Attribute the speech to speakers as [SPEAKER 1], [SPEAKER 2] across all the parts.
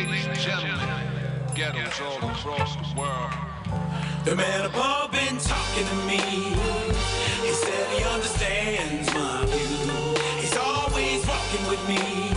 [SPEAKER 1] Ladies and gentlemen, ghettos all across the world.
[SPEAKER 2] The man above been talking to me. He said he understands my view. He's always walking with me.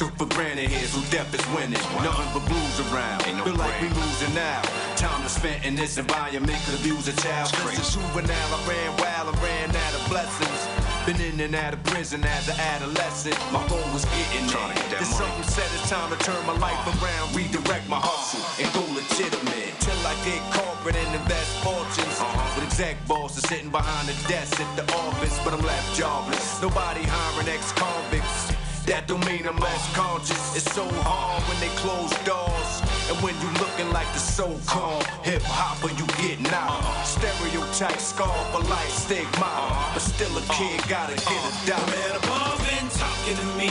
[SPEAKER 3] Took for granted here, so death is winning. Nothing but blues around. Feel like we losing now. Time to spend in this environment could abuse a child. Since a juvenile, I ran wild, I ran out of blessings. Been in and out of prison as an adolescent. My goal was getting
[SPEAKER 1] get
[SPEAKER 3] there. Then
[SPEAKER 1] money.
[SPEAKER 3] something said it's time to turn my life around, redirect my hustle, and go legitimate. Till I get corporate and invest fortunes. With exec bosses sitting behind the desk at the office, but I'm left jobless. Nobody hiring ex-convicts. That don't mean I'm less conscious. It's so hard when they close doors. And when you looking like the so-called hip hopper, you getting out. Stereotype scar for life stigma. But still a kid gotta get a
[SPEAKER 2] The
[SPEAKER 3] dot.
[SPEAKER 2] man above been talking to me.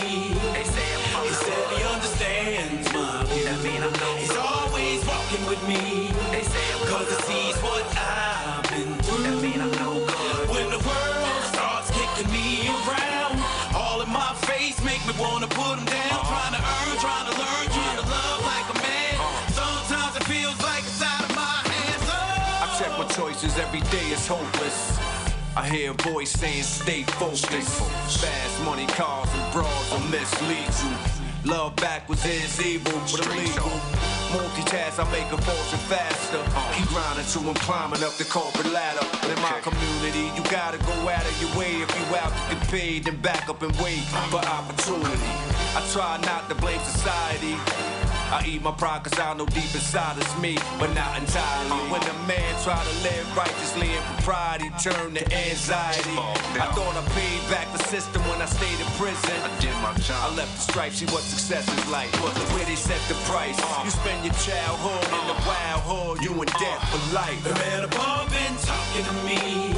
[SPEAKER 2] He said he understands my view. He's always walking with me. They
[SPEAKER 3] say I'm cause he sees day, it's hopeless. I hear a voice saying stay focused. Fast money, cars, and bras will mislead you. Love backwards is evil, but illegal. Multitask, I make a fortune faster. Uh-huh. Keep grinding till I'm climbing up the corporate ladder. And in my community, you gotta go out of your way if you out to get paid, then back up and wait for opportunity. I try not to blame society. I eat my pride cause I know deep inside it's me, but not entirely. When a man try to live righteously in propriety, turn to anxiety. I thought I paid back the system when I stayed in prison.
[SPEAKER 1] I did my job.
[SPEAKER 3] I left the stripes, see what success is like. But the way they set the price. Uh-huh. You spend your childhood in the uh-huh. wild hood, you in debt for life.
[SPEAKER 2] The man above been talking to me.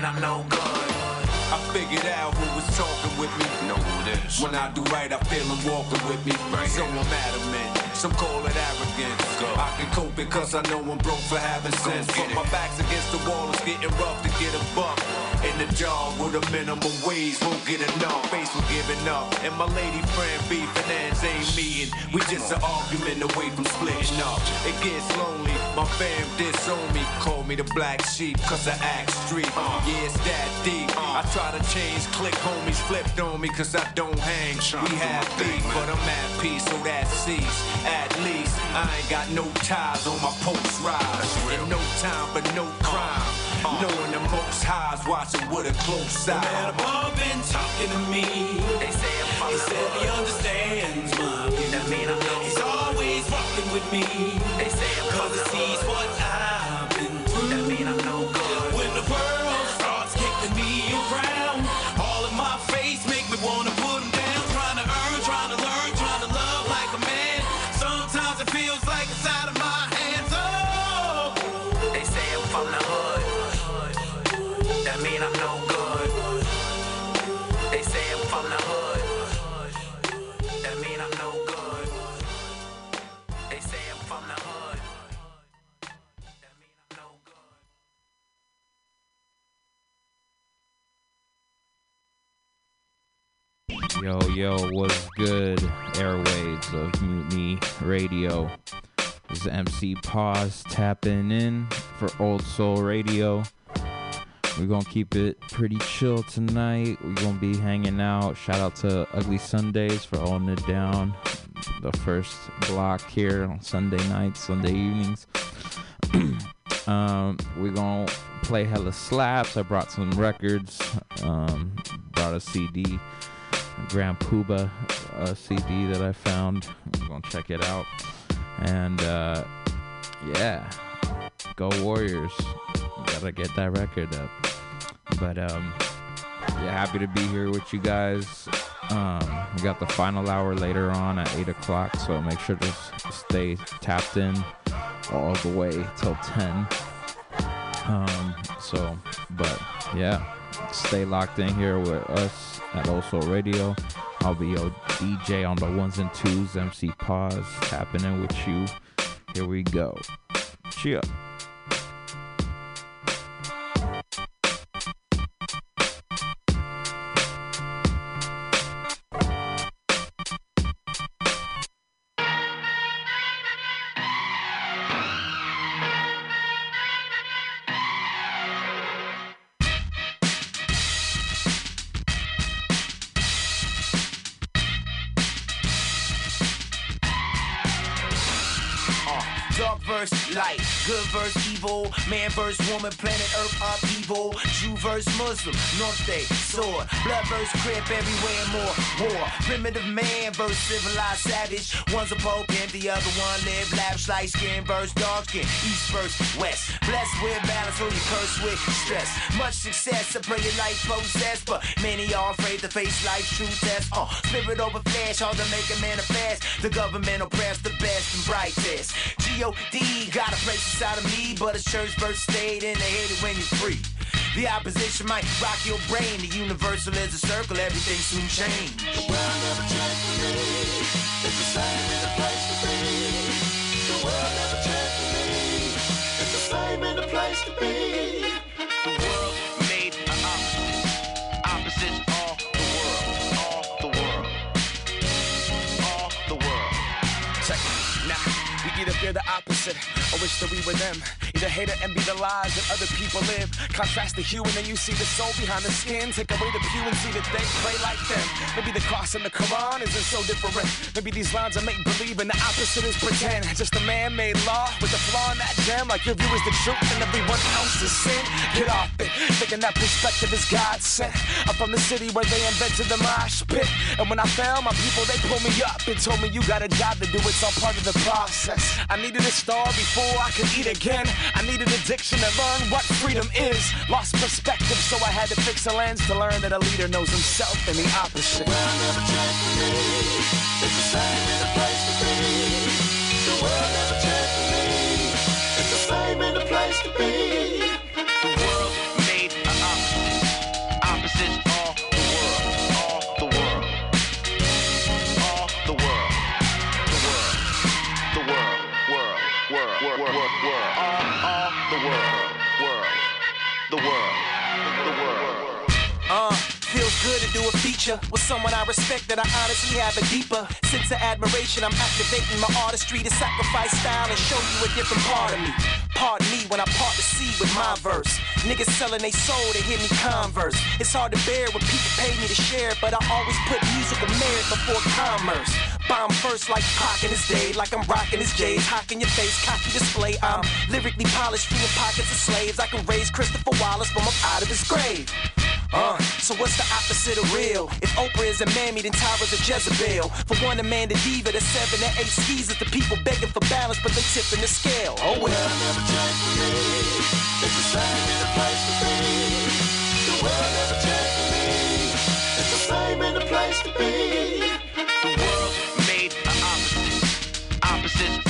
[SPEAKER 4] That mean I'm no good.
[SPEAKER 3] I figured out who was talking with me.
[SPEAKER 1] Know who it is.
[SPEAKER 3] When I do right, I feel them walking with me. so I'm adamant. Some call it arrogance. I can cope because I know I'm broke for having sense. But my back's against the wall, it's getting rough to get a buck. In the job with a minimum wage, won't get enough. Face for giving up. And my lady friend beefing ends ain't meeting. We just an argument away from splitting up. It gets lonely. My fam disown me. Call me the black sheep cause I act street. Yeah, it's that deep. I try to change, click homies flipped on me cause I don't hang. We have beef, but I'm at peace, so that cease. At least I ain't got no ties on my post rise. And no time for no crime. Knowing the most highs watching with a close
[SPEAKER 2] The man
[SPEAKER 3] eye.
[SPEAKER 2] above been talking to me.
[SPEAKER 4] They say I'm
[SPEAKER 2] He said he understands my.
[SPEAKER 4] That mean I'm
[SPEAKER 2] He's always walking with me.
[SPEAKER 4] They say I'm
[SPEAKER 2] Cause he sees what
[SPEAKER 5] Yo, yo, what's good? Airwaves of Mutiny Radio. This is MC Pause tapping in for Old Soul Radio. We're gonna keep it pretty chill tonight. We're gonna be hanging out. Shout out to Ugly Sundays for holding it down. The first block here on Sunday nights, Sunday evenings. um, we're gonna play hella slaps. I brought some records. Um, brought a CD Grand Puba uh, CD that I found. I'm gonna check it out. And uh, yeah, go Warriors! Gotta get that record up. But um, yeah, happy to be here with you guys. Um, we got the final hour later on at eight o'clock, so make sure to stay tapped in all the way till ten. Um, so, but yeah, stay locked in here with us at Old Soul Radio. I'll be your DJ on the ones and twos, MC Pause, tapping in with you. Here we go. Cheer.
[SPEAKER 6] Man verse woman, planet Earth upheaval, Jew verse Muslim, North Norte, sword, blood verse crip, everywhere more, war, primitive man verse civilized savage, one's a pope and the other one live lavish, light skin verse dark skin, east verse west, blessed with balance, so you curse with stress, much success, I pray your life possess, but many are afraid to face life's true test, uh, spirit over flesh, hard to make a manifest, the government oppress the best and brightest, G-O-D, got a place inside of me, but it's church verse state, and they hate it when you're free. The opposition might rock your brain. The universal is a circle, everything soon change.
[SPEAKER 7] The world never changed for me. It's the same in the place to be. The world never changed for me. It's the same in the place to be.
[SPEAKER 8] The world made an opposite. Opposites all the world. All the world. All the world.
[SPEAKER 9] Check it. Now, we either fear the opposite or wish that we were them. Either hater or envy the lies that other people live. Contrast the hue and then you see the soul behind the skin. Take away the pew and see that they pray like them. Maybe the cross and the Quran isn't so different. Maybe these lines are make believe and the opposite is pretend. Just a man-made law with a flaw in that gem. Like your view is the truth and everyone else is sin. Get off it. Thinking that perspective is God sent. I'm from the city where they invented the mosh pit. And when I fell, my people they pulled me up and told me you got a job to do. It's all part of the process. I needed a star before I could eat again. I needed addiction to learn what freedom is. Lost perspective, so I had to fix a lens to learn that a leader knows himself and the opposite.
[SPEAKER 7] The
[SPEAKER 6] feature with someone I respect that I honestly have a deeper sense of admiration. I'm activating my artistry to sacrifice style and show you a different part of me. Pardon me when I part the sea with my verse. Niggas selling they soul to hear me converse. It's hard to bear when people pay me to share, but I always put music musical merit before commerce. Bomb first like Pac in his day, like I'm rocking his J's. Hawk in your face, cocky display. I'm lyrically polished, freeing pockets of slaves. I can raise Christopher Wallace from up out of his grave. Uh, so what's the opposite of real? If Oprah is a mammy, then Tyra's a Jezebel. For one, Amanda Diva, the seven to eight skis is the people begging for balance, but they tipping the scale. Oh well.
[SPEAKER 7] The never changed for me. It's the same in the place to be. The world never changed for me. It's the same in the place to be.
[SPEAKER 8] The world made an opposite. Opposites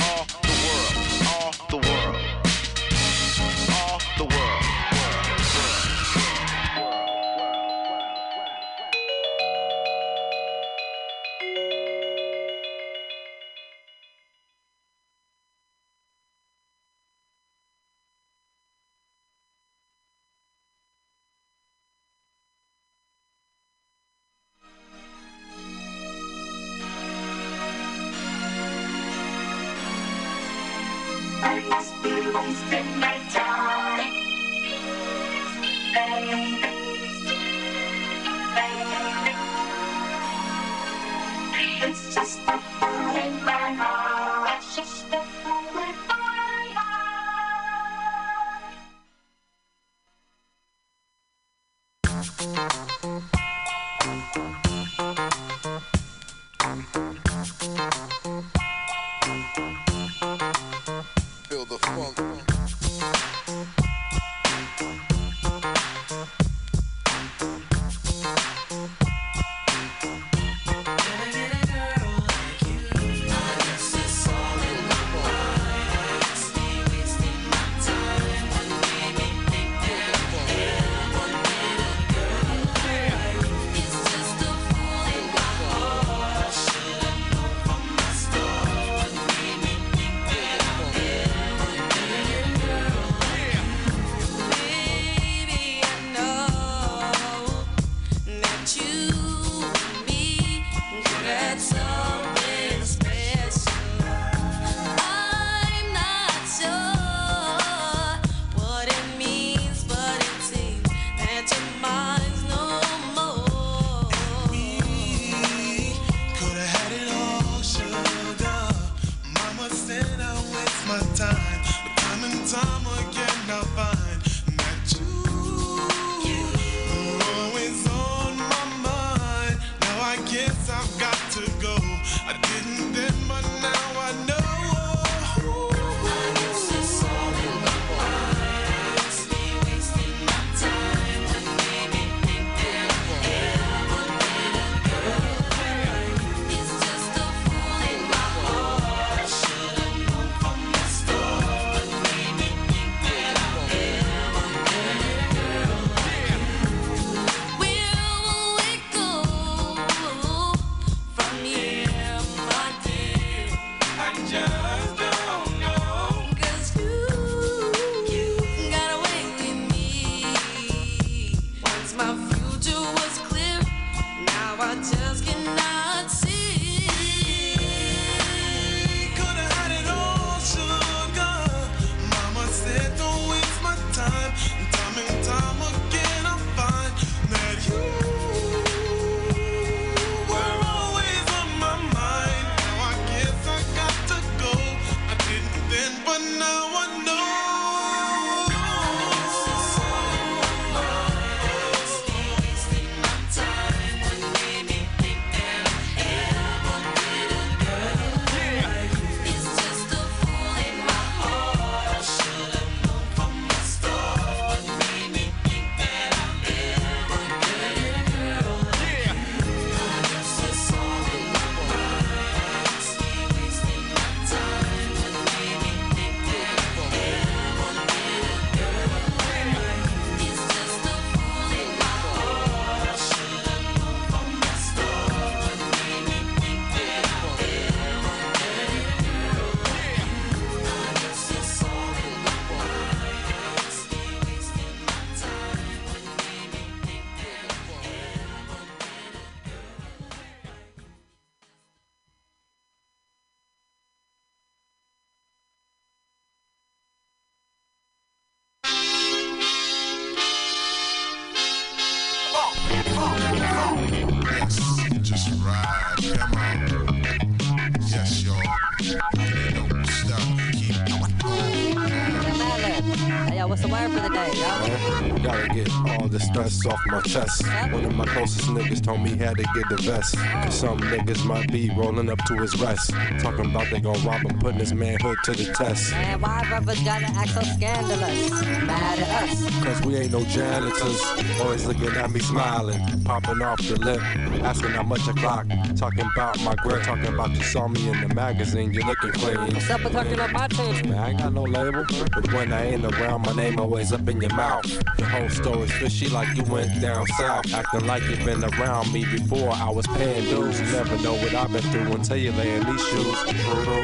[SPEAKER 7] my
[SPEAKER 10] chest. One of my closest niggas told me how to get the vest. Cause some niggas might be rolling up to his rest. Talking about they gon' rob him, putting his manhood to the test.
[SPEAKER 11] Man, why brothers gotta act so scandalous? Mad at us.
[SPEAKER 10] Cause we ain't no janitors. Always looking at me smiling, popping off the lip, asking how much I clock. Talking about my grip, talking about you saw me in the magazine, you're looking clean.
[SPEAKER 11] What's up with talking up my attention?
[SPEAKER 10] Man, I ain't got no label, but when I ain't around, my name always up in your mouth. The whole story's fishy like you went down south, acting like you've been around me before I was paying dues. You never know what I've been through until you lay in these shoes.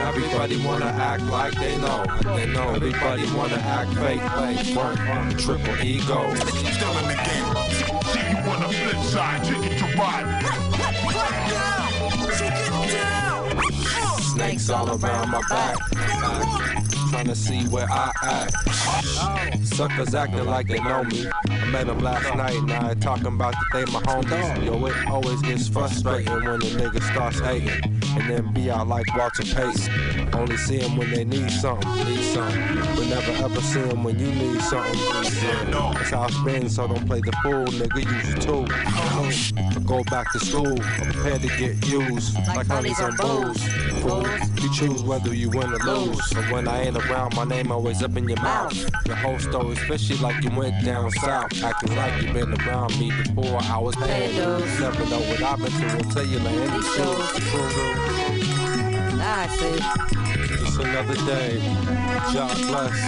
[SPEAKER 10] Everybody wanna act like they know, they know. Everybody wanna act fake, fake, front, triple ego.
[SPEAKER 12] Still in the game. See you on the flip side. Ticket to ride.
[SPEAKER 10] Snakes all around my back. Trying to see where I at. Suckers acting like they know me. I met them last night and I talking about that they my homies. Yo, it always gets frustrating when the nigga starts hating. And then be out like Walter Pace. Only see them when they need something, need something. But never ever see them when you need something. That's how it's been, so don't play the fool, nigga. Use it too. I go back to school, I'm prepared to get used like honeys and booze. Fool, you choose whether you win or lose. So when I ain't around, my name always up in your mouth. The whole story's fishy like you went down south, acting like you been around me before I was paying. Never know what I've been through until you in these shoes. True.
[SPEAKER 11] Nah, I see.
[SPEAKER 10] Just another day. God bless.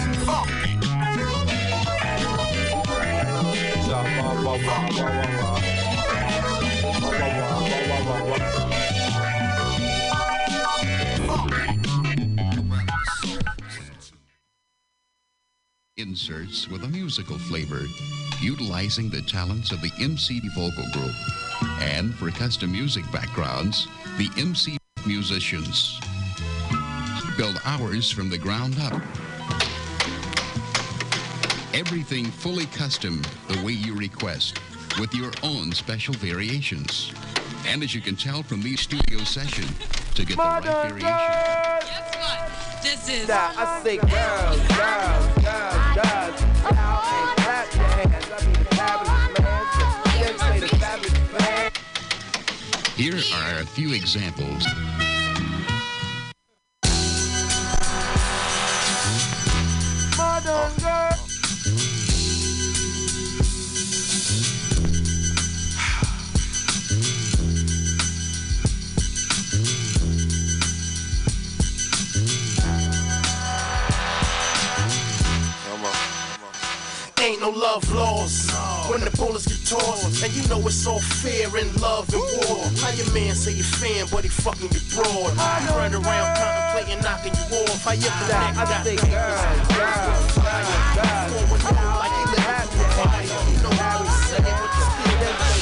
[SPEAKER 13] Inserts with a musical flavor, utilizing the talents of the MC vocal group. And for custom music backgrounds, the MC musicians. Build ours from the ground up. Everything fully custom the way you request, with your own special variations. And as you can tell from these studio sessions, to get the right variation.
[SPEAKER 14] Guess what? This is.
[SPEAKER 15] Now I say girls, girls, girls, girls.
[SPEAKER 13] Here are a few examples.
[SPEAKER 15] Modern girl.
[SPEAKER 7] Ain't no love lost when the bullets get tossed. And you know it's all fear and love and war. How your man say you fan, but he fucking you broad. You run around contemplating knocking you off. How your connect
[SPEAKER 15] I
[SPEAKER 7] got
[SPEAKER 15] say
[SPEAKER 7] papers
[SPEAKER 15] girls, girls,
[SPEAKER 7] papers.
[SPEAKER 15] girls,
[SPEAKER 7] Forward like he living through the fire. You know how he say it with the speed.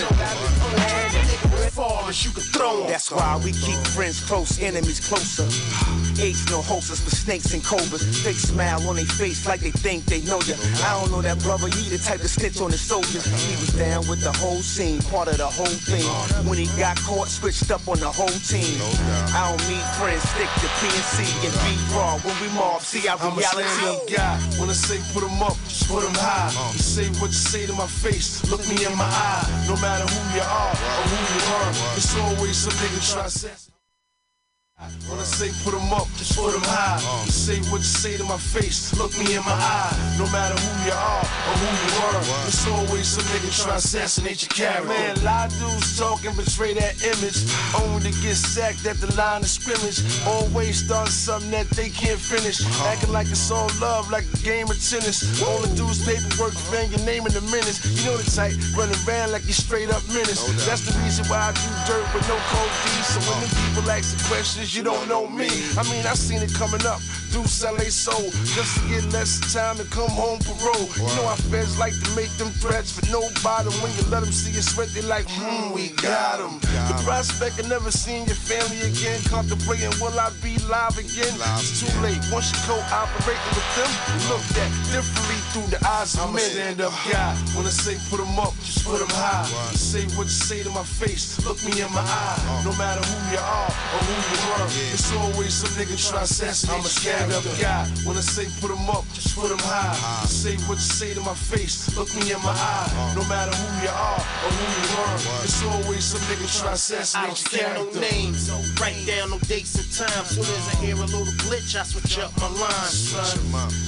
[SPEAKER 7] As as home.
[SPEAKER 9] That's why we keep friends close, enemies closer. Apes no hostess for snakes and cobras. Fake smile on their face like they think they know ya. I don't know that brother, he the type to snitch on his soldiers. He was down with the whole scene, part of the whole thing. When he got caught, switched up on the whole team. I don't need friends, stick to PNC and be raw when we mob. See our
[SPEAKER 7] I'm a stand up
[SPEAKER 9] reality.
[SPEAKER 7] guy. When I say put 'em up, just put 'em high. You say what you say to my face, look me in my eye. No matter who you are or who you are, it's always some nigga try say. When I say put 'em up, just put 'em high. You say what you say to my face, look me in my eye. No matter who you are or who you are, it's always some nigga try to assassinate your character. Man, lie dudes talk and betray that image. Only to get sacked at the line of scrimmage. Always start something that they can't finish. Uh-huh. Acting like it's all love, like a game of tennis. All the dudes paperwork, bang your name in the minutes. You know the type, running around like you straight up menace. That's the reason why I do dirt with no code D. So when the people ask the you don't know me. I mean, I seen it coming up. Dudes sell they soul just to get less time to come home parole. You know how feds like to make them threats for nobody. When you let them see you sweat, they like, hmm, we got them. The prospect of never seeing your family again, contemplating, will I be live again? It's too late. Once you cooperating with them, you look at differently through the eyes of
[SPEAKER 16] I'm a
[SPEAKER 7] men.
[SPEAKER 16] stand-up
[SPEAKER 7] guy. When I say put 'em up, just put 'em high. Say what you say to my face, look me in my eye. No matter who you are or who you are, it's always some nigga try to assassinate. I'm a stand-up guy. When I say put 'em up, just put 'em high. Say what you say to my face, look me in my eye. No matter who you are or who you are, it's always some nigga try to
[SPEAKER 17] I
[SPEAKER 7] assassinate
[SPEAKER 17] don't
[SPEAKER 7] your
[SPEAKER 17] say no names, write down no dates and times. Soon as I hear a little glitch, I switch up my lines, son.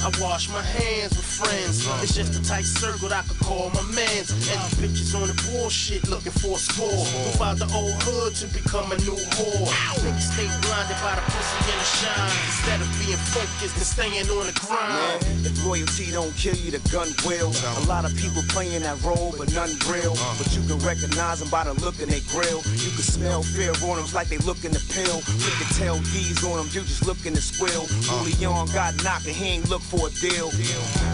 [SPEAKER 17] I wash my hands with friends. It's just a tight circle that I could call my mans. And these bitches on the bullshit looking for a score. Move out the old hood to become a new whore. Niggas stay blinded by the pussy and the shine. Instead of being focused and staying on the grind.
[SPEAKER 9] If loyalty don't kill you, the gun will. A lot of people playing that role, but none real. Uh. But you can recognize them by the look in their grill. You can smell fear on them like they looking to pill. You can tell D's on them, you just looking to squill. Uh. Julian got knocked and he ain't look for a deal.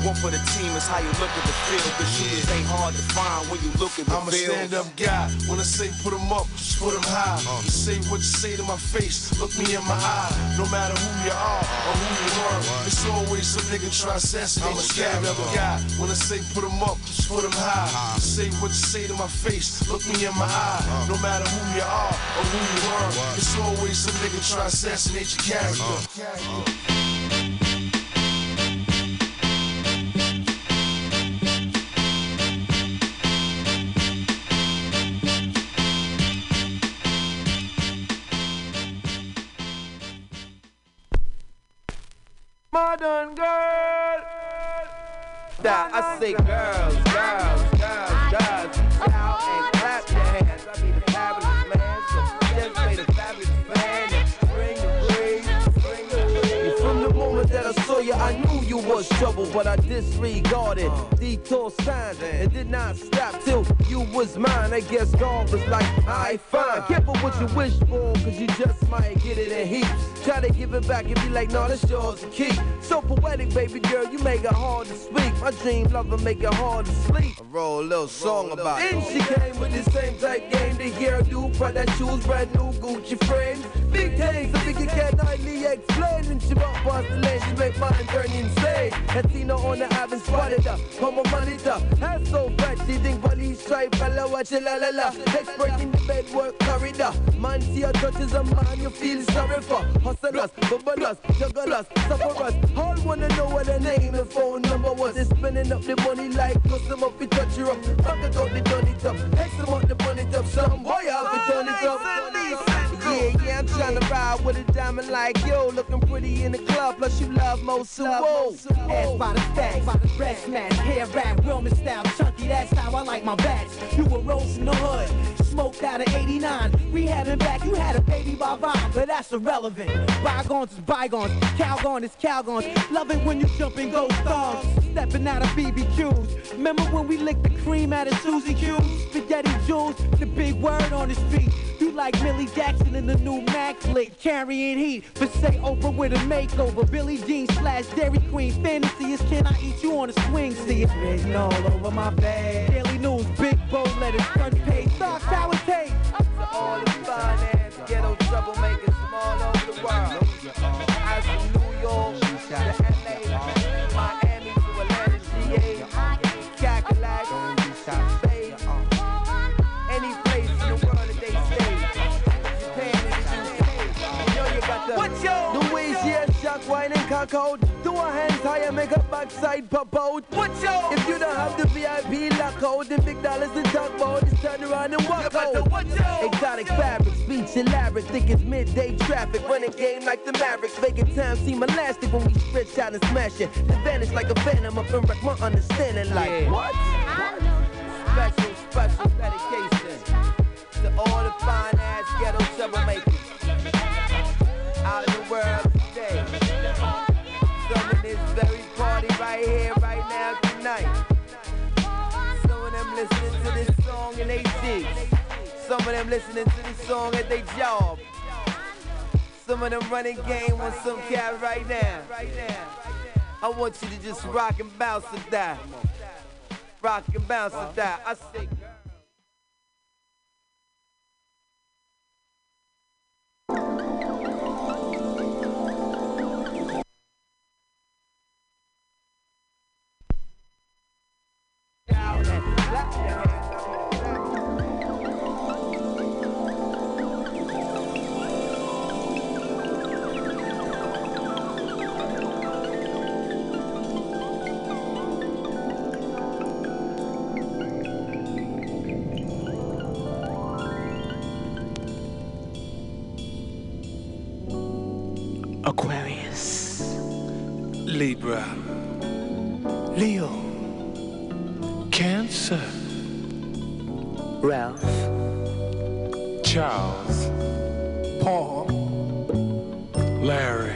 [SPEAKER 9] One for the team is how you look at the field. Cause shooters ain't hard to find when you look at the
[SPEAKER 7] I'm a stand-up guy. When I say put 'em up, just put 'em high. Uh. You say what you say to my face, look me in my eye. No matter who you are or who you are, it's always some nigga try assassinate. I'm a stand-up guy. When I say put 'em up, just put 'em high. You say what you say to my face, look me in my eye. Uh. No matter who you are or who you are, it's always some nigga try to assassinate your character. Uh. Uh.
[SPEAKER 15] Modern girl. That I say girls, girls, trouble, but I disregarded detour signs and did not stop till you was mine. I guess God was like, I fine. Careful what you wish for, cause you just might get it in heaps. Try to give it back and be like, no, that's yours to keep. So poetic, baby girl, you make it hard to speak. My dream lover make it hard to sleep. I roll a little song about it. And she came with the same type game, the hairdo, Prada shoes, brand new Gucci frames. Big things, I think you can nightly explain. And she rock past the lane, she make mine turn insane. Latino on the app and spotted up. Hands so fat, she think police stripe, fella, watch it, la la la. Expert in the bed work corridor. Man, see your touches a man, you feel sorry for. Hustlers, bubblers, jugglers, sufferers. All wanna know what her name and phone number was. They spending up the money like custom up, we touch her up. Fuck it up, they done it up. X up, the money up. Some boy, I'll be done it up. Yeah, yeah, I'm trying to ride with a diamond like yo. Looking pretty in the club, plus you love most of.
[SPEAKER 18] Ass by the stacks, by the breast match, hair wrap, Roman style, chunky, that's how I like my bats. You were rose in the hood, smoked out of 89. We Rehabbing back, you had a baby by vibe, but that's irrelevant. Bygones is bygones, Calgon is Calgons. Love it when you jump in ghost stars, stepping out of BBQs. Remember when we licked the cream out of Susie Q? Spaghetti jewels, the big word on the street. You like Millie Jackson in the new Mac flick, carrying heat. But say Oprah with a makeover, Billie Jean slash Dairy Queen. Fantasy is can I eat you on a swing? See it's written all over my bag. Daily News, big bold letters,
[SPEAKER 15] cock out. Two hands higher, make a backside pop out. Watch out! If you don't have the VIP lockout, the big dollars to talk about. Just turn around and walk out. Watch out! Exotic fabric, speech elaborate. Think it's midday traffic. Running game like the Mavericks. Making time seem elastic when we stretch out and smash it. Vanish like a phantom up and wreck my understanding. Like, what? Special, special dedication to all the fine ass ghetto troublemakers Some of them listening to this song at their job. Some of them running game on some cat right now. I want you to just rock and bounce to that. Rock and bounce to that. I say,
[SPEAKER 16] Aquarius.
[SPEAKER 19] Libra. Leo. Cancer.
[SPEAKER 16] Ralph.
[SPEAKER 19] Charles. Paul. Larry.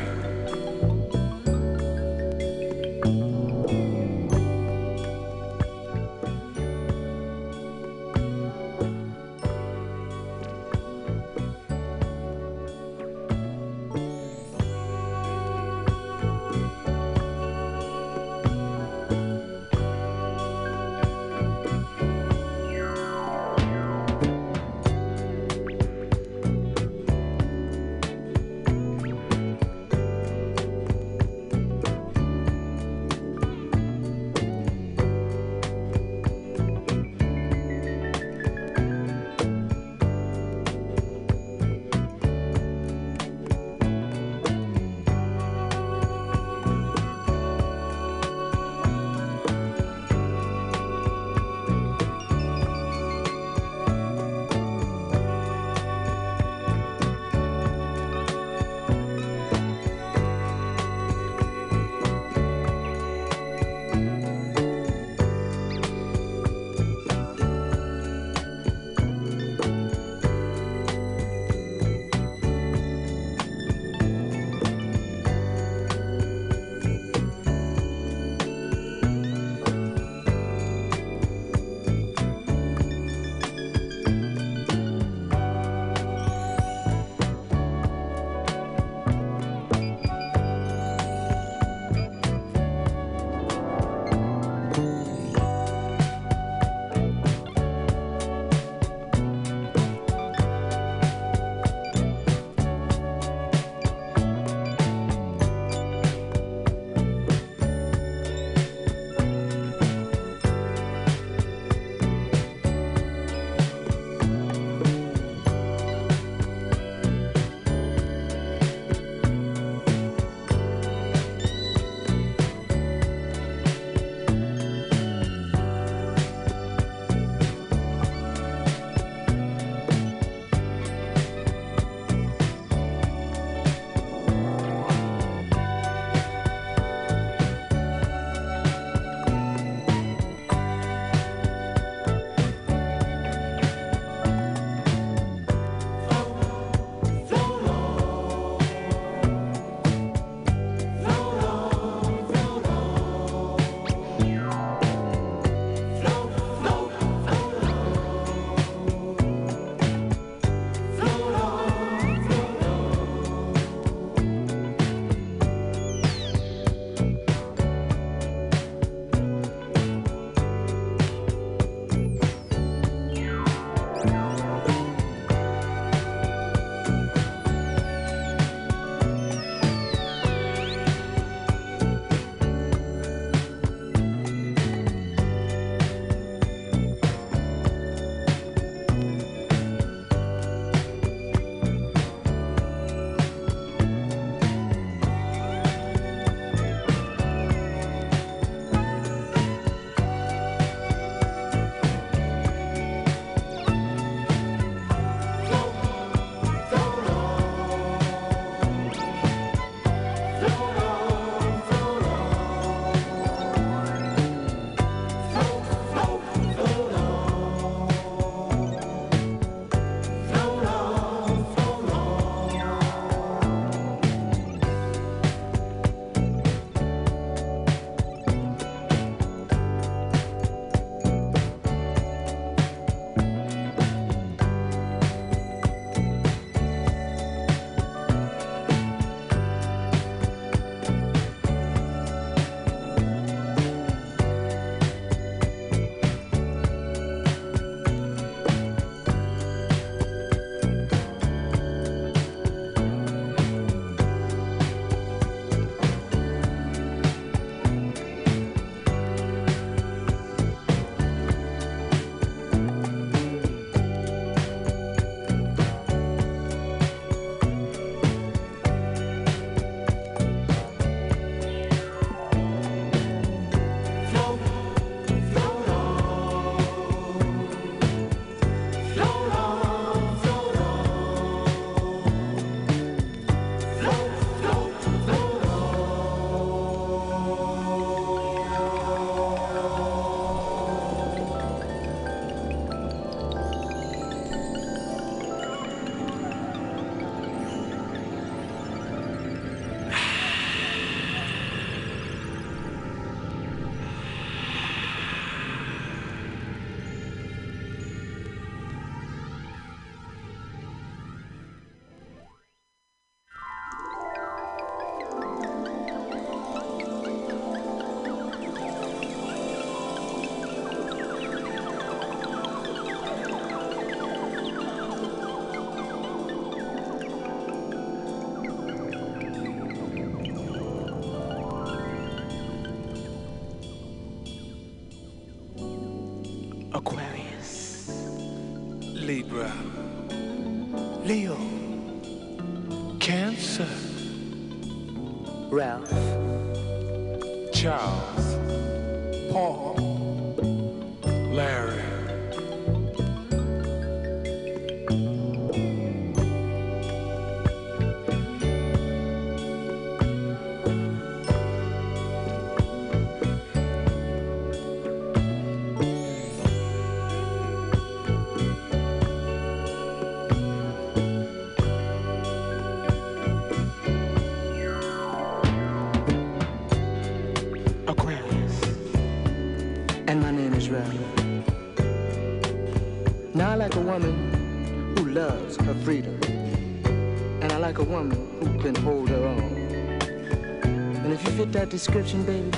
[SPEAKER 20] description, baby.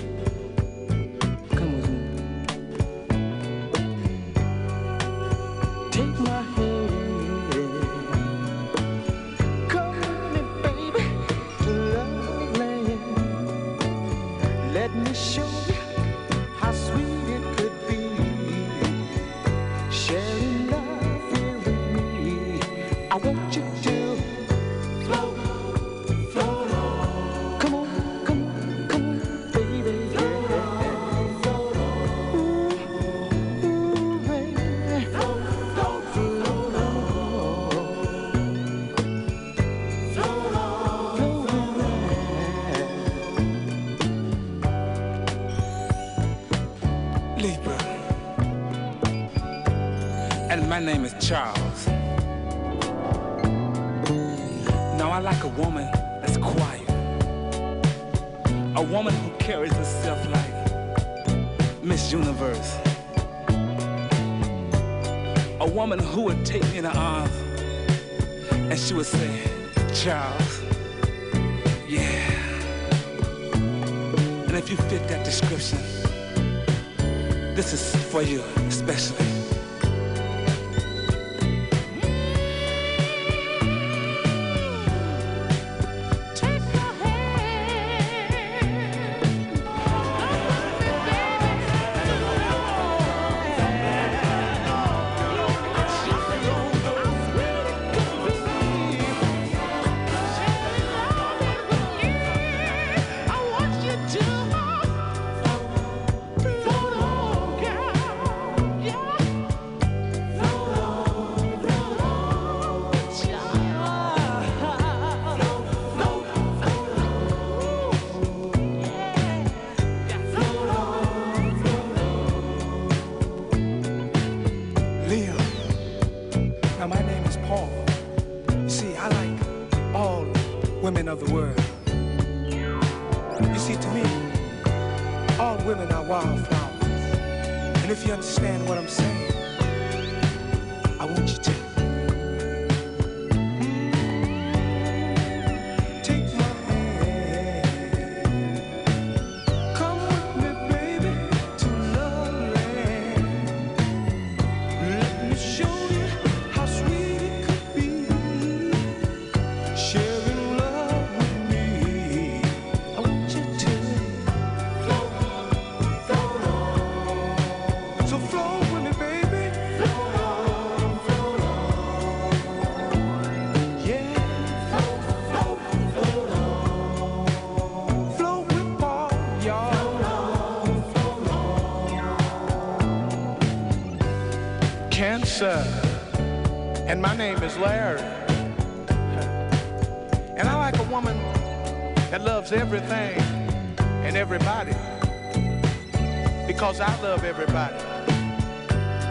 [SPEAKER 20] because I love everybody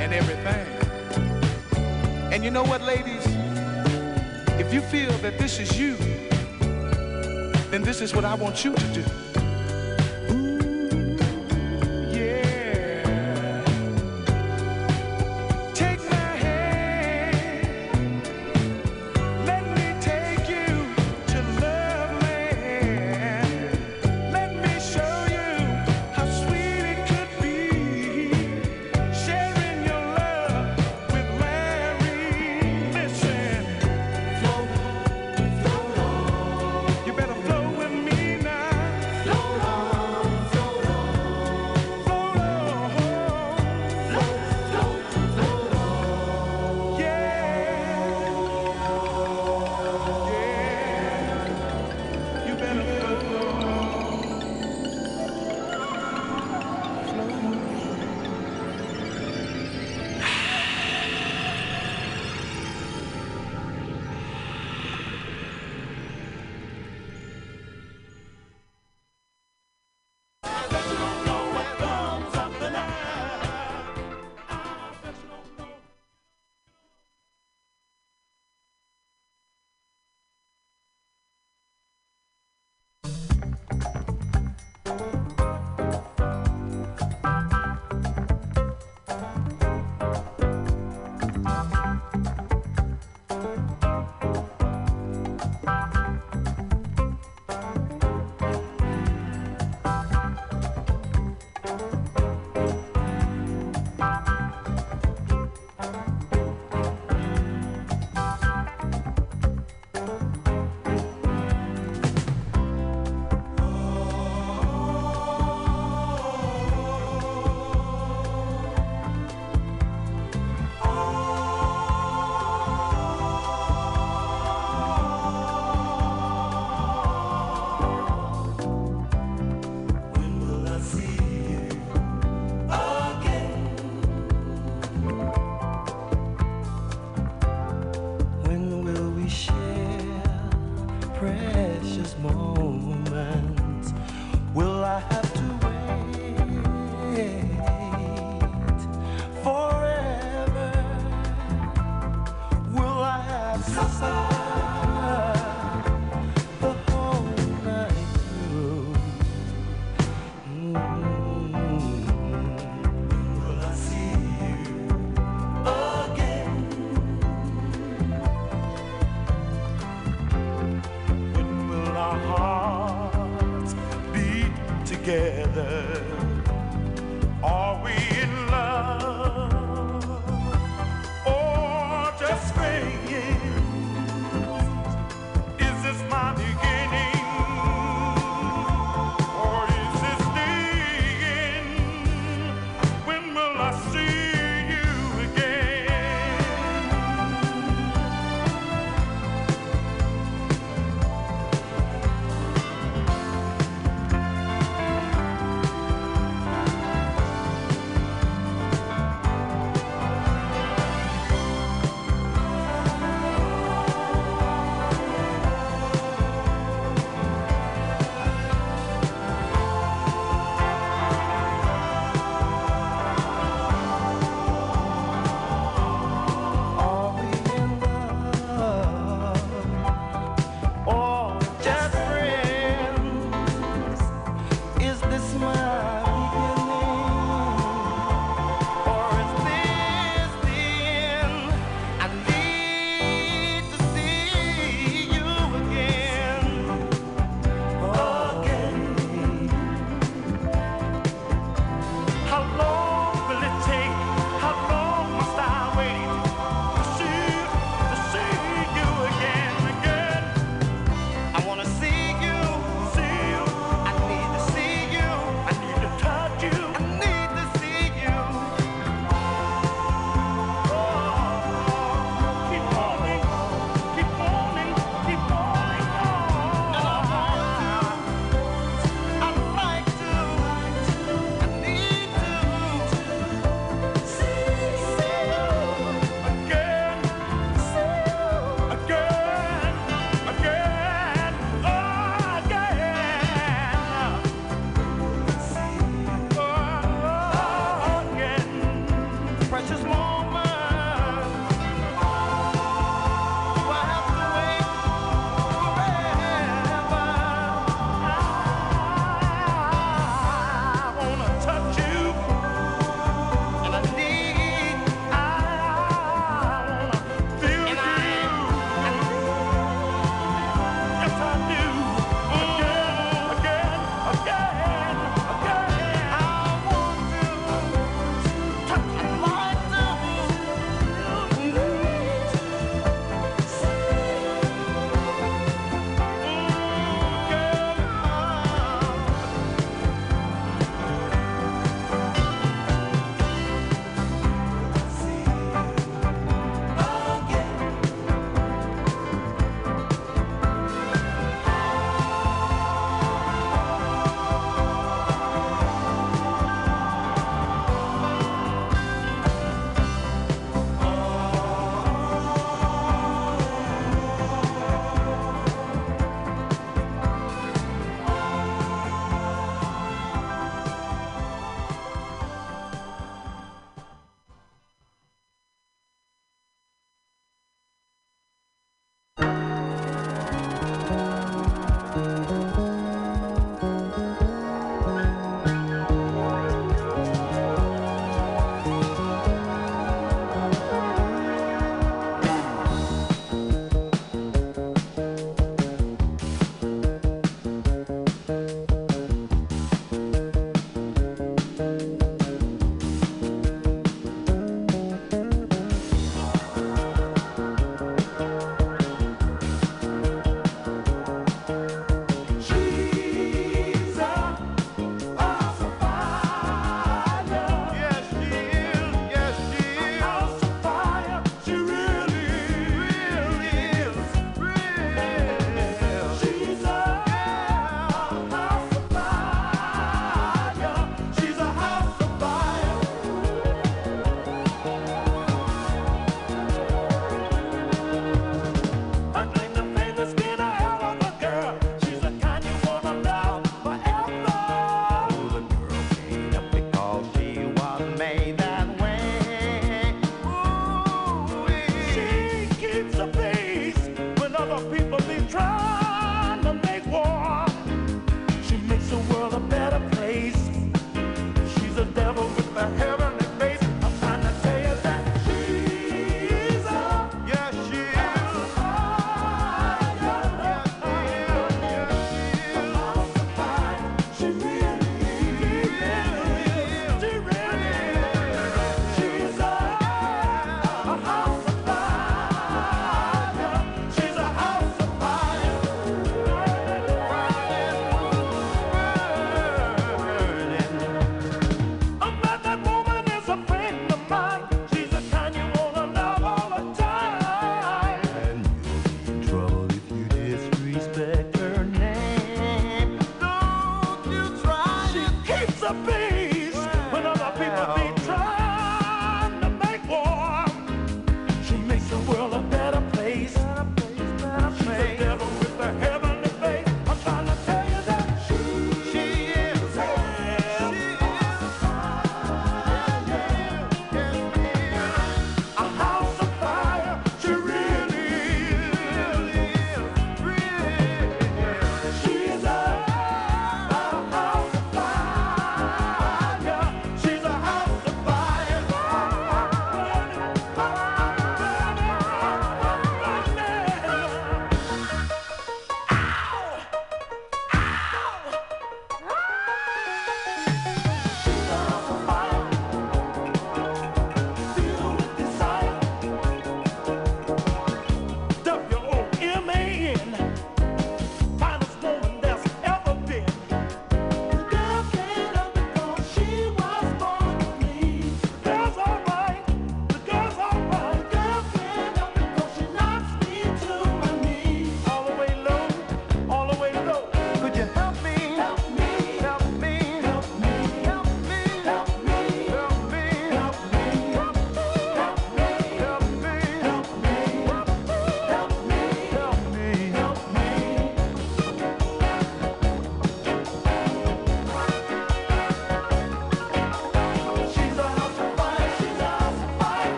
[SPEAKER 20] and everything. And you know what, ladies? If you feel that this is you, then this is what I want you to do.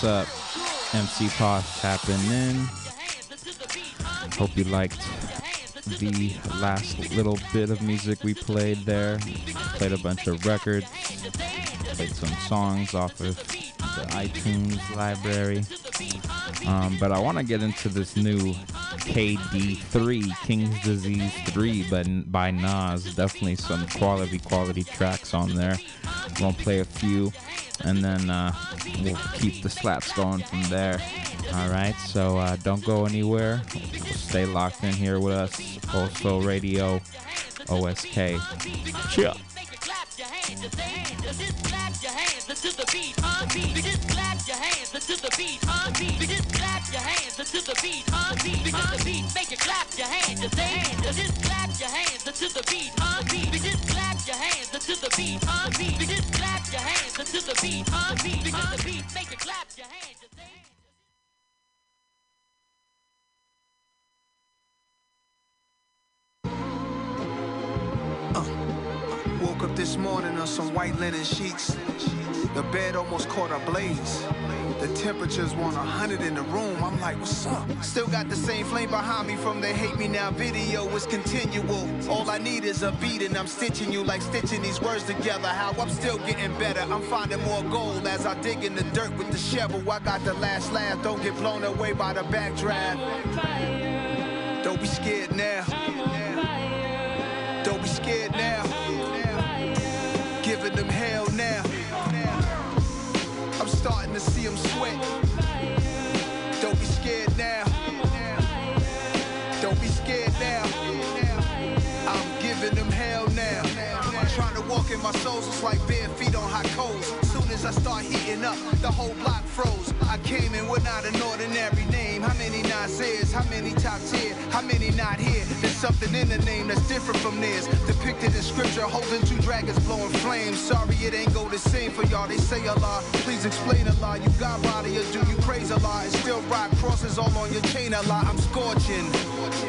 [SPEAKER 5] What's up? MC Pos tapping in. Hope you liked the last little bit of music we played there. Played a bunch of records, played some songs off of the iTunes library. Um, but I want to get into this new KD3, King's Disease 3, but by Nas. Definitely some quality, quality tracks on there. We'll play a few, and then uh, we'll keep the slaps going from there. All right, so uh, don't go anywhere. Stay locked in here with us. Also, Radio OSK. Chill.
[SPEAKER 2] to the beat, on beat. Just clap your hands to the beat, on beat. Just clap your hands to the beat, on beat. To the beat, on beat. Because the beat make you clap your hands, just hands.
[SPEAKER 6] Uh, uh, woke up this morning on some white linen sheets. The bed almost caught a blaze. The temperature's 100 in the room. I'm like, what's up? Still got the same flame behind me from the Hate Me Now video. It's continual. All I need is a beat and I'm stitching you like stitching these words together. How I'm still getting better. I'm finding more gold as I dig in the dirt with the shovel. I got the last laugh. Don't get blown away by the backdraft. Don't be scared now. Don't be scared now. Giving them hell now. I'm starting to see them sweat. Don't be scared now. Don't be scared now. I'm giving them hell now. I'm trying to walk in my soul, it's like bare feet on hot coals. Soon as I start heating up, the whole block froze. I came in with not an ordinary name. How many Nasir's? How many top tier? How many not here? There's something in the name that's different from theirs. Depicted in scripture, holding two dragons blowing flames. Sorry, it ain't go the same for y'all. They say Allah. Please explain Allah. You got body or do you praise Allah? And still rock crosses all on your chain Allah. I'm scorching,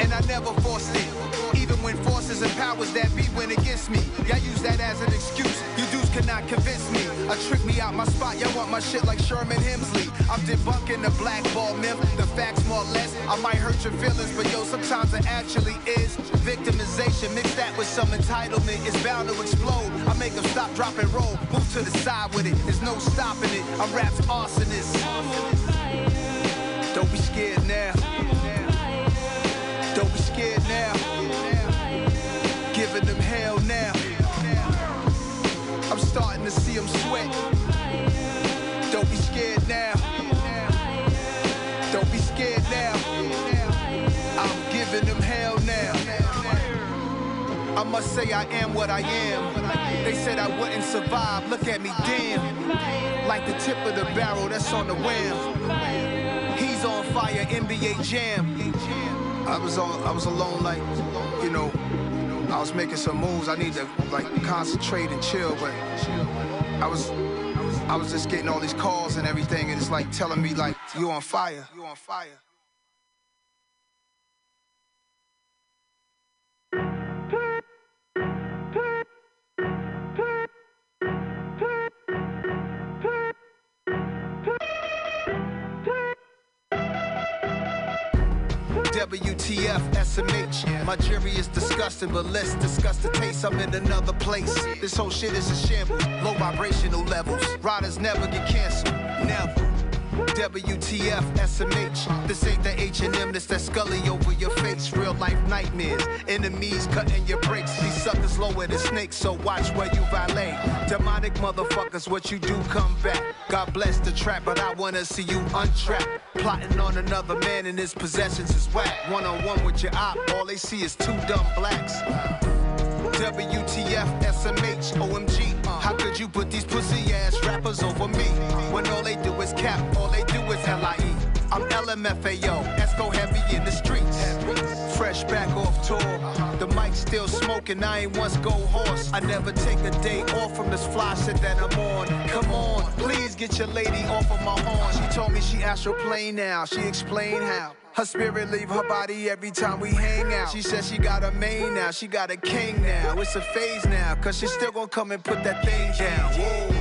[SPEAKER 6] and I never forced it. Even when forces and powers that be went against me, y'all use that as an excuse. You dudes cannot convince me. I trick me out my spot. Y'all want my shit like Sherman Hemsley. I'm debunking the black ball myth. The facts more or less. I might hurt your feelings, but yo, sometimes it actually is victimization. Mix that with some entitlement. It's bound to explode. I make them stop, drop, and roll. Move to the side with it. There's no stopping it. I'm rap's arsonist. Don't be scared now. Don't be scared now. Giving them hell now. I'm starting to see them sweat. Don't be scared now. Don't be scared now. I'm giving them hell now. I must say I am what I am. They said I wouldn't survive. Look at me, damn. Like the tip of the barrel that's on the wham. He's on fire, NBA Jam. I was on, I was alone, like, I was making some moves. I need to like concentrate and chill, but I was, I was just getting all these calls and everything, and it's like telling me like you on fire. You on fire. WTF, SMH. My jury is disgusting, but let's discuss the taste. I'm in another place. This whole shit is a shambles. Low vibrational levels. Riders never get canceled. Never. WTF, SMH. This ain't the H&M, this that Scully over your face. Real life nightmares. Enemies cutting your brakes. These suckers lower than snakes, so watch where you valet. Demonic motherfuckers, what you do, come back. God bless the trap, but I wanna see you untrapped. Plotting on another man and his possessions is whack. One on one with your op, all they see is two dumb blacks. WTF, SMH, OMG. How could you put these pussy ass rappers over me? When all they do is cap, all they do is LIE. I'm LMFAO, Esco heavy in the streets. Fresh back off tour, still smoking. I ain't once go horse. I never take a day off from this fly shit that I'm on. Come on, please get your lady off of my horn. She told me she astral plane now. She explained how. Her spirit leave her body every time we hang out. She said she got a main now, she got a king now. It's a phase now, cause she still gonna come and put that thing down. Whoa.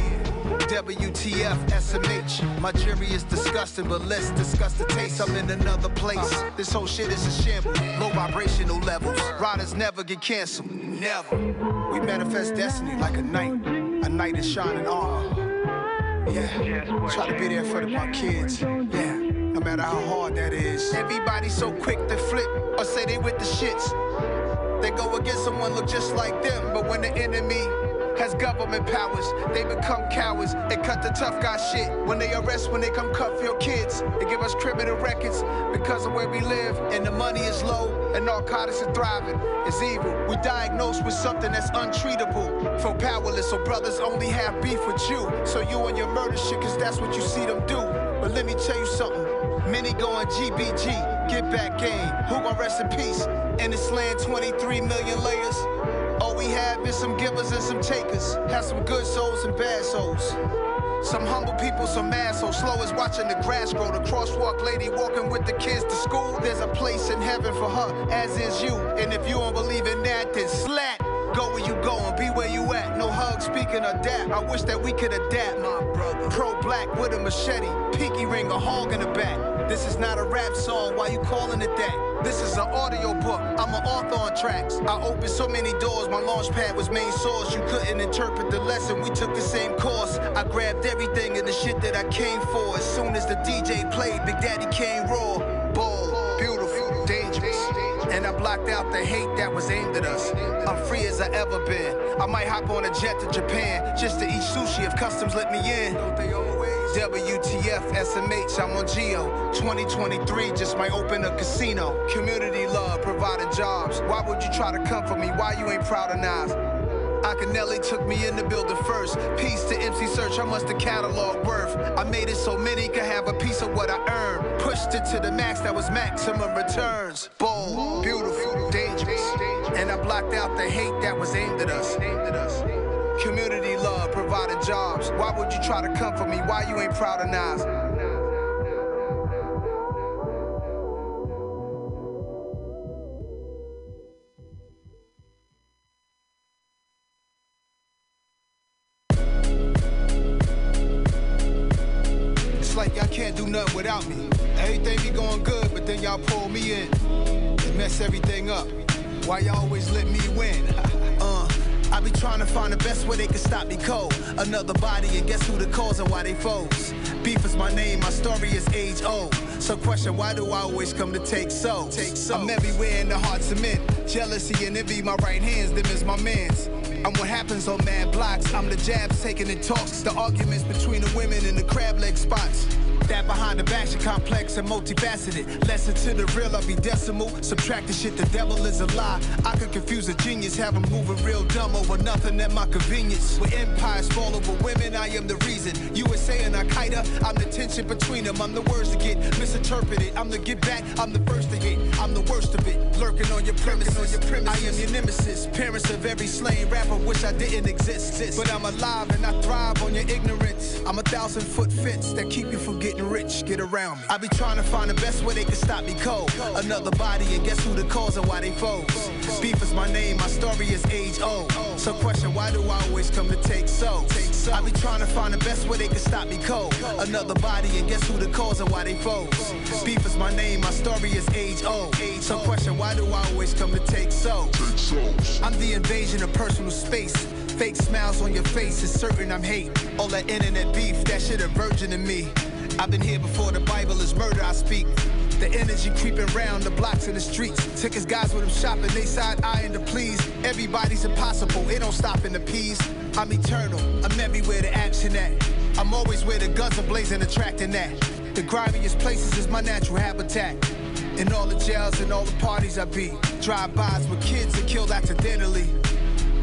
[SPEAKER 6] WTF, SMH. My jury is disgusting, but let's discuss the taste. I'm in another place. This whole shit is a shambles. Low vibrational levels. Riders never get canceled. Never. We manifest destiny like a night. A night is shining on. Yeah. Try to be there for my kids. Yeah. No matter how hard that is. Everybody so quick to flip or say they with the shits. They go against someone look just like them, but when the enemy has government powers, they become cowards and cut the tough guy shit. When they arrest, when they come cut for your kids, they give us criminal records because of where we live, and the money is low, and narcotics are thriving. It's evil. We diagnosed with something that's untreatable. Feel powerless, so brothers only have beef with you. So you and your murder shit, cause that's what you see them do. But let me tell you something. Many going GBG, get back game. Who gon' rest in peace? In this land, 23 million layers. All we have is some givers and some takers. Have some good souls and bad souls. Some humble people, some assholes. Slow as watching the grass grow. The crosswalk lady walking with the kids to school. There's a place in heaven for her, as is you. And if you don't believe in that, then slat. Go where you going, be where you at. No hug, speaking of that. I wish that we could adapt, my brother. Pro black with a machete, pinky ring, a hog in the back. This is not a rap song, why you calling it that? This is an audio book, I'm an author on tracks. I opened so many doors, my launch pad was Main Source. You couldn't interpret the lesson, we took the same course. I grabbed everything and the shit that I came for. As soon as the DJ played, Big Daddy Kane raw. Bold, beautiful, dangerous. And I blocked out the hate that was aimed at us. I'm free as I ever been. I might hop on a jet to Japan just to eat sushi if customs let me in. WTF, SMH, I'm on Geo. 2023 just might open a casino. Community love, providing jobs. Why would you try to come for me? Why you ain't proud of Nas? Akinyele took me in the building first. Peace to MC Serch, how much the catalog worth? I made it so many could have a piece of what I earned. Pushed it to the max, that was maximum returns. Bold, beautiful, dangerous. And I blocked out the hate that was aimed at us. Community love, providing jobs. Why would you try to come for me? Why you ain't proud of Nas? To take souls. I'm everywhere in the hearts of men. Jealousy and envy, my right hands, them is my mans. I'm what happens on mad blocks. I'm the jabs taking the talks. The arguments between the women in the crab leg spots. That behind the back shit complex and multifaceted. Lesson to the real, I'll be decimal. Subtract the shit, the devil is a lie. I could confuse a genius, have him moving real dumb over nothing at my convenience. With empires fall over women, I am the reason. USA and Al Qaeda, I'm the tension between them. I'm the words to get misinterpreted. I'm the get back, I'm the first to hit. I'm the worst of it. Lurking on your premises. On your premise. I am your nemesis. Parents of every slain rapper wish I didn't exist. But I'm alive and I thrive on your ignorance. I'm a thousand foot fence that keep you from getting rich. Get around me. I be trying to find the best way they can stop me cold. Another body, and guess who the cause and why they foes? Beef is my name, my story is age old. So question, why do I always come to take so? I be trying to find the best way they can stop me cold. Another body, and guess who the cause and why they foes? Beef is my name, my story is age old. So question, why do I always come to take souls? I'm the invasion of personal space. Fake smiles on your face is certain I'm hate. All that internet beef, that shit a virgin to me. I've been here before the Bible is murder I speak. The energy creeping round the blocks and the streets. Tickets guys with them shopping, they side eyeing to please. Everybody's impossible, it don't stop in the peas. I'm eternal, I'm everywhere the action at. I'm always where the guns are blazing, attracting that. The grimiest places is my natural habitat. In all the jails and all the parties I be. Drive-bys with kids are killed accidentally.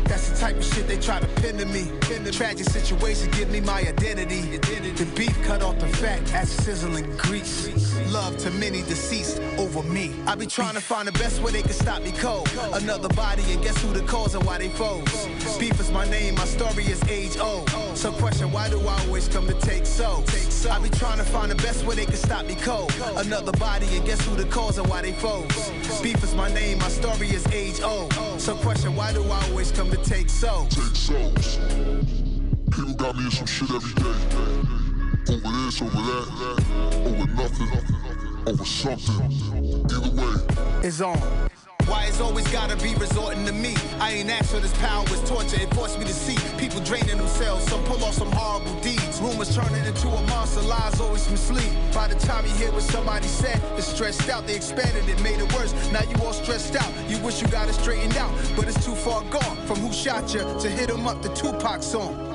[SPEAKER 6] That's the type of shit they try to pin to me. In the tragic situation, give me my identity. The beef cut off the fat as sizzling grease. Love to many deceased over me. I be trying to find the best way they can stop me cold. Another body, and guess who the cause and why they foes? Beef is my name, my story is age old. So question, why do I always come to take souls? I be trying to find the best way they can stop me cold. Another body, and guess who the cause and why they foes? Beef is my name, my story is age old. So question, why do I always come to take souls?
[SPEAKER 12] People got me in some shit every day. Over this, over that, over nothing, over something. Either way.
[SPEAKER 6] It's on. Why it's always gotta be resorting to me? I ain't asked for this power, it's torture. It forced me to see people draining themselves. Some pull off some horrible deeds. Rumors turning into a monster, lies always mislead. By the time you hear what somebody said, it's stressed out. They expanded it, made it worse. Now you all stressed out. You wish you got it straightened out, but it's too far gone. From who shot you to hit hit 'em up, the Tupac song.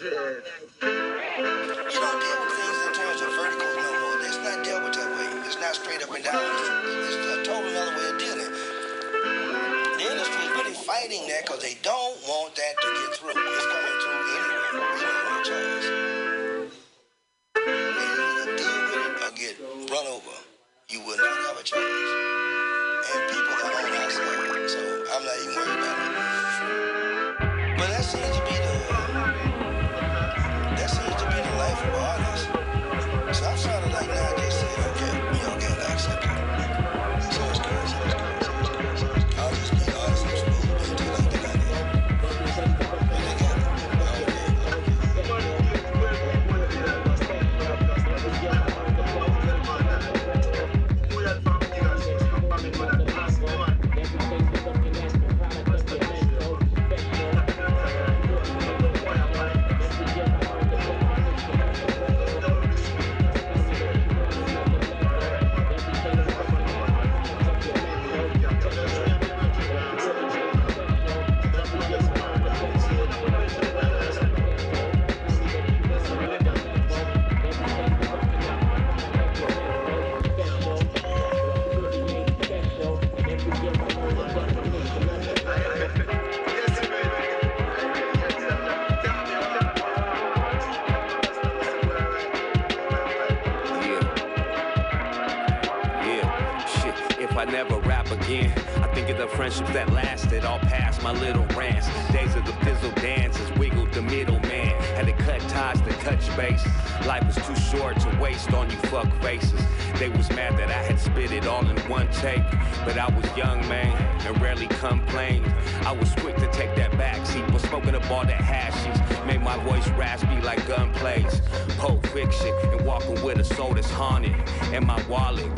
[SPEAKER 21] You don't deal with things in terms of verticals no more. It's not dealt with that way. It's not straight up and down. It's a total other way of dealing. The industry is really fighting that because they don't want that to get through. It's coming through anyway. We don't have a choice. They either deal with it or get run over. You will not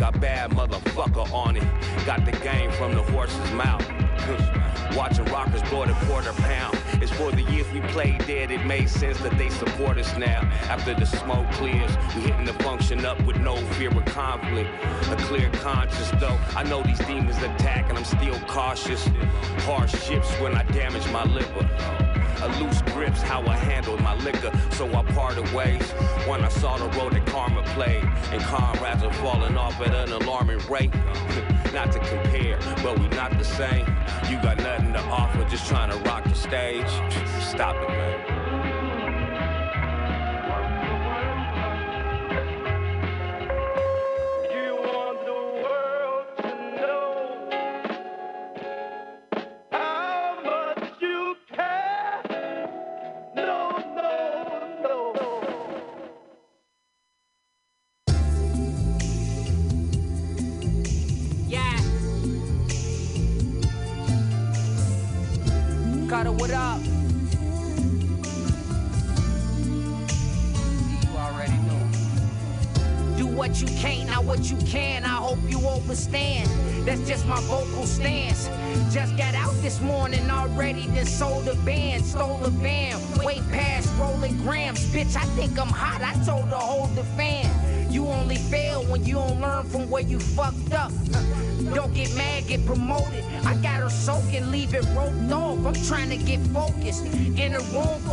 [SPEAKER 21] got
[SPEAKER 22] bad motherfucker on it. Got the game from the horse's mouth. Watching rockers blow the quarter pound. It's for the years we played dead. It made sense that they support us now. After the smoke clears, we hitting the function up with no fear of conflict. A clear conscience, though. I know these demons attack, and I'm still cautious. Hardships when I damage my liver. A loose grip's how I handled my liquor, so I parted ways. When I saw the road that karma played, and comrades are falling off at an alarming rate. not to compare, but we not the same. You got nothing to offer, just trying to rock the stage. Stop it,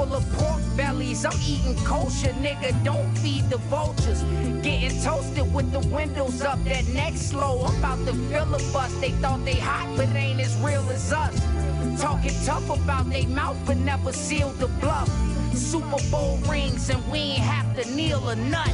[SPEAKER 23] full of pork bellies, I'm eating kosher, nigga. Don't feed the vultures. Getting toasted with the windows up, that neck slow. I'm about to filibust. They thought they hot, but ain't as real as us. Talking tough about they mouth, but never sealed the bluff. Super Bowl rings, and we ain't have to kneel or nut.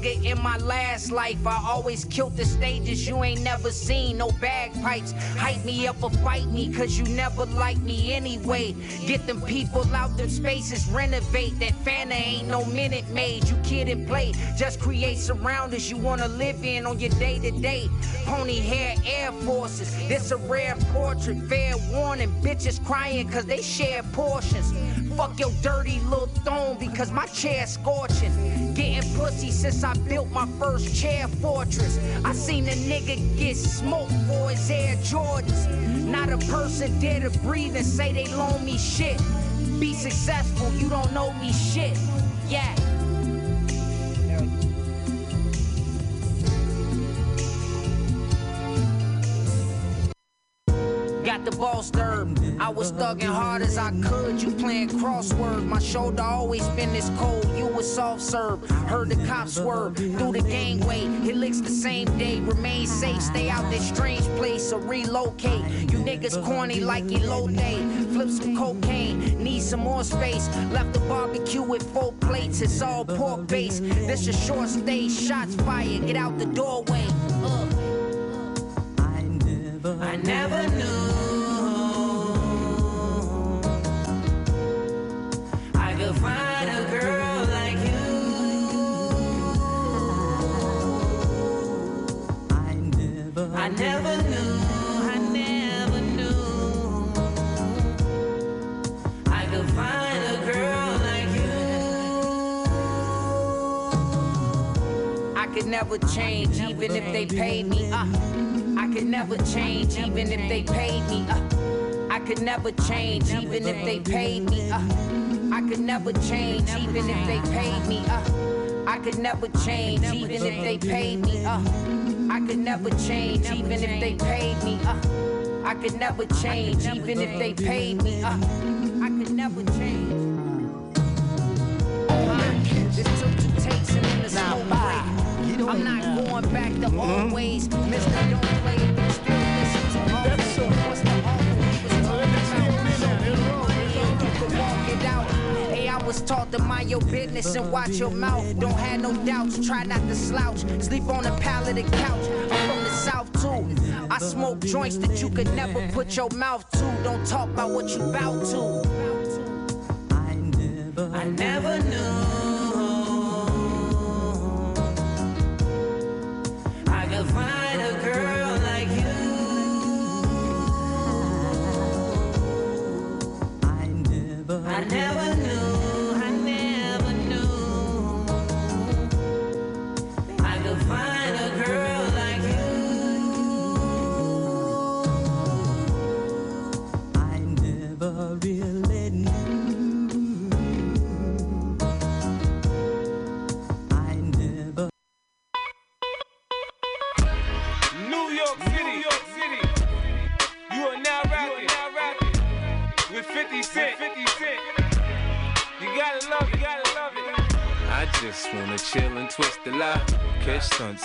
[SPEAKER 23] Nigga in my last life. I always killed the stages you ain't never seen. No bagpipes. Hype me up or fight me, cause you never liked me anyway. Get them people out them spaces, renovate. That Fanta ain't no Minute Maid. You kid and play. Just create surroundings you wanna live in on your day to day. Pony hair Air Forces. This a rare portrait. Fair warning. Bitches crying cause they share portions. Fuck your dirty little thong because my chair's scorching. Getting pussy since I built my first chair fortress. I seen a nigga get smoked for his Air Jordans. Not a person dare to breathe and say they loan me shit. Be successful, you don't know me shit. Yeah. Got the ball stirred. I was thugging hard as I could. You playing crossword. My shoulder always been this cold. You was soft serve. Heard the cops swerve through the gangway. It licks the same day. Remain safe. Stay out this strange place or relocate. You niggas corny like Elote. Flip some cocaine. Need some more space. Left the barbecue with four plates. It's all pork based. This a short stay. Shots fired. Get out the doorway. Uh. I never knew never knew, I never knew I could find a girl like you. I could never change, even if they paid me. Uh. I could never change, even if they paid me. Uh, I could never change, even if they paid me. Uh, I could never change, even if they paid me. Uh, I could never change, even if they paid me. Uh, I could never change, even if they paid me. Uh, I could never change, even if they paid me. Uh, I could never change. This took two takes and then the smoke break. I'm not going back to old ways. Mister, don't was taught to mind your business and watch your mouth. Don't have no doubts. Try not to slouch. Sleep on a pallet of couch. I'm from the south too. I smoke joints that you could never put your mouth to. Don't talk about what you bout to. I never knew. I could find a girl like you. I never knew,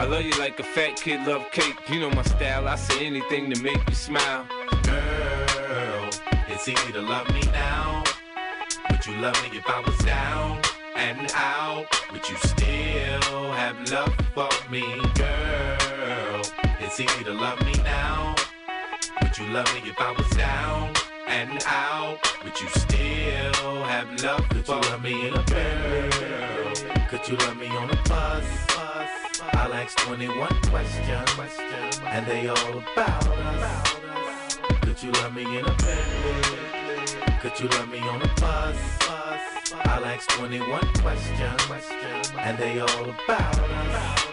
[SPEAKER 24] I love you like a fat kid love cake. You know my style, I say anything to make you smile.
[SPEAKER 25] Girl, it's easy to love me now. Would you love me if I was down and out? Would you still have love for me, girl? It's easy to love me now. Would you love me if I was down and out? Would you still have love Could for you love me in a girl? Could you love me on a bus? I'll ask 21 questions, and they all about us. Could you love me in a Bentley? Could you love me on a bus? I'll ask 21 questions, and they all about us.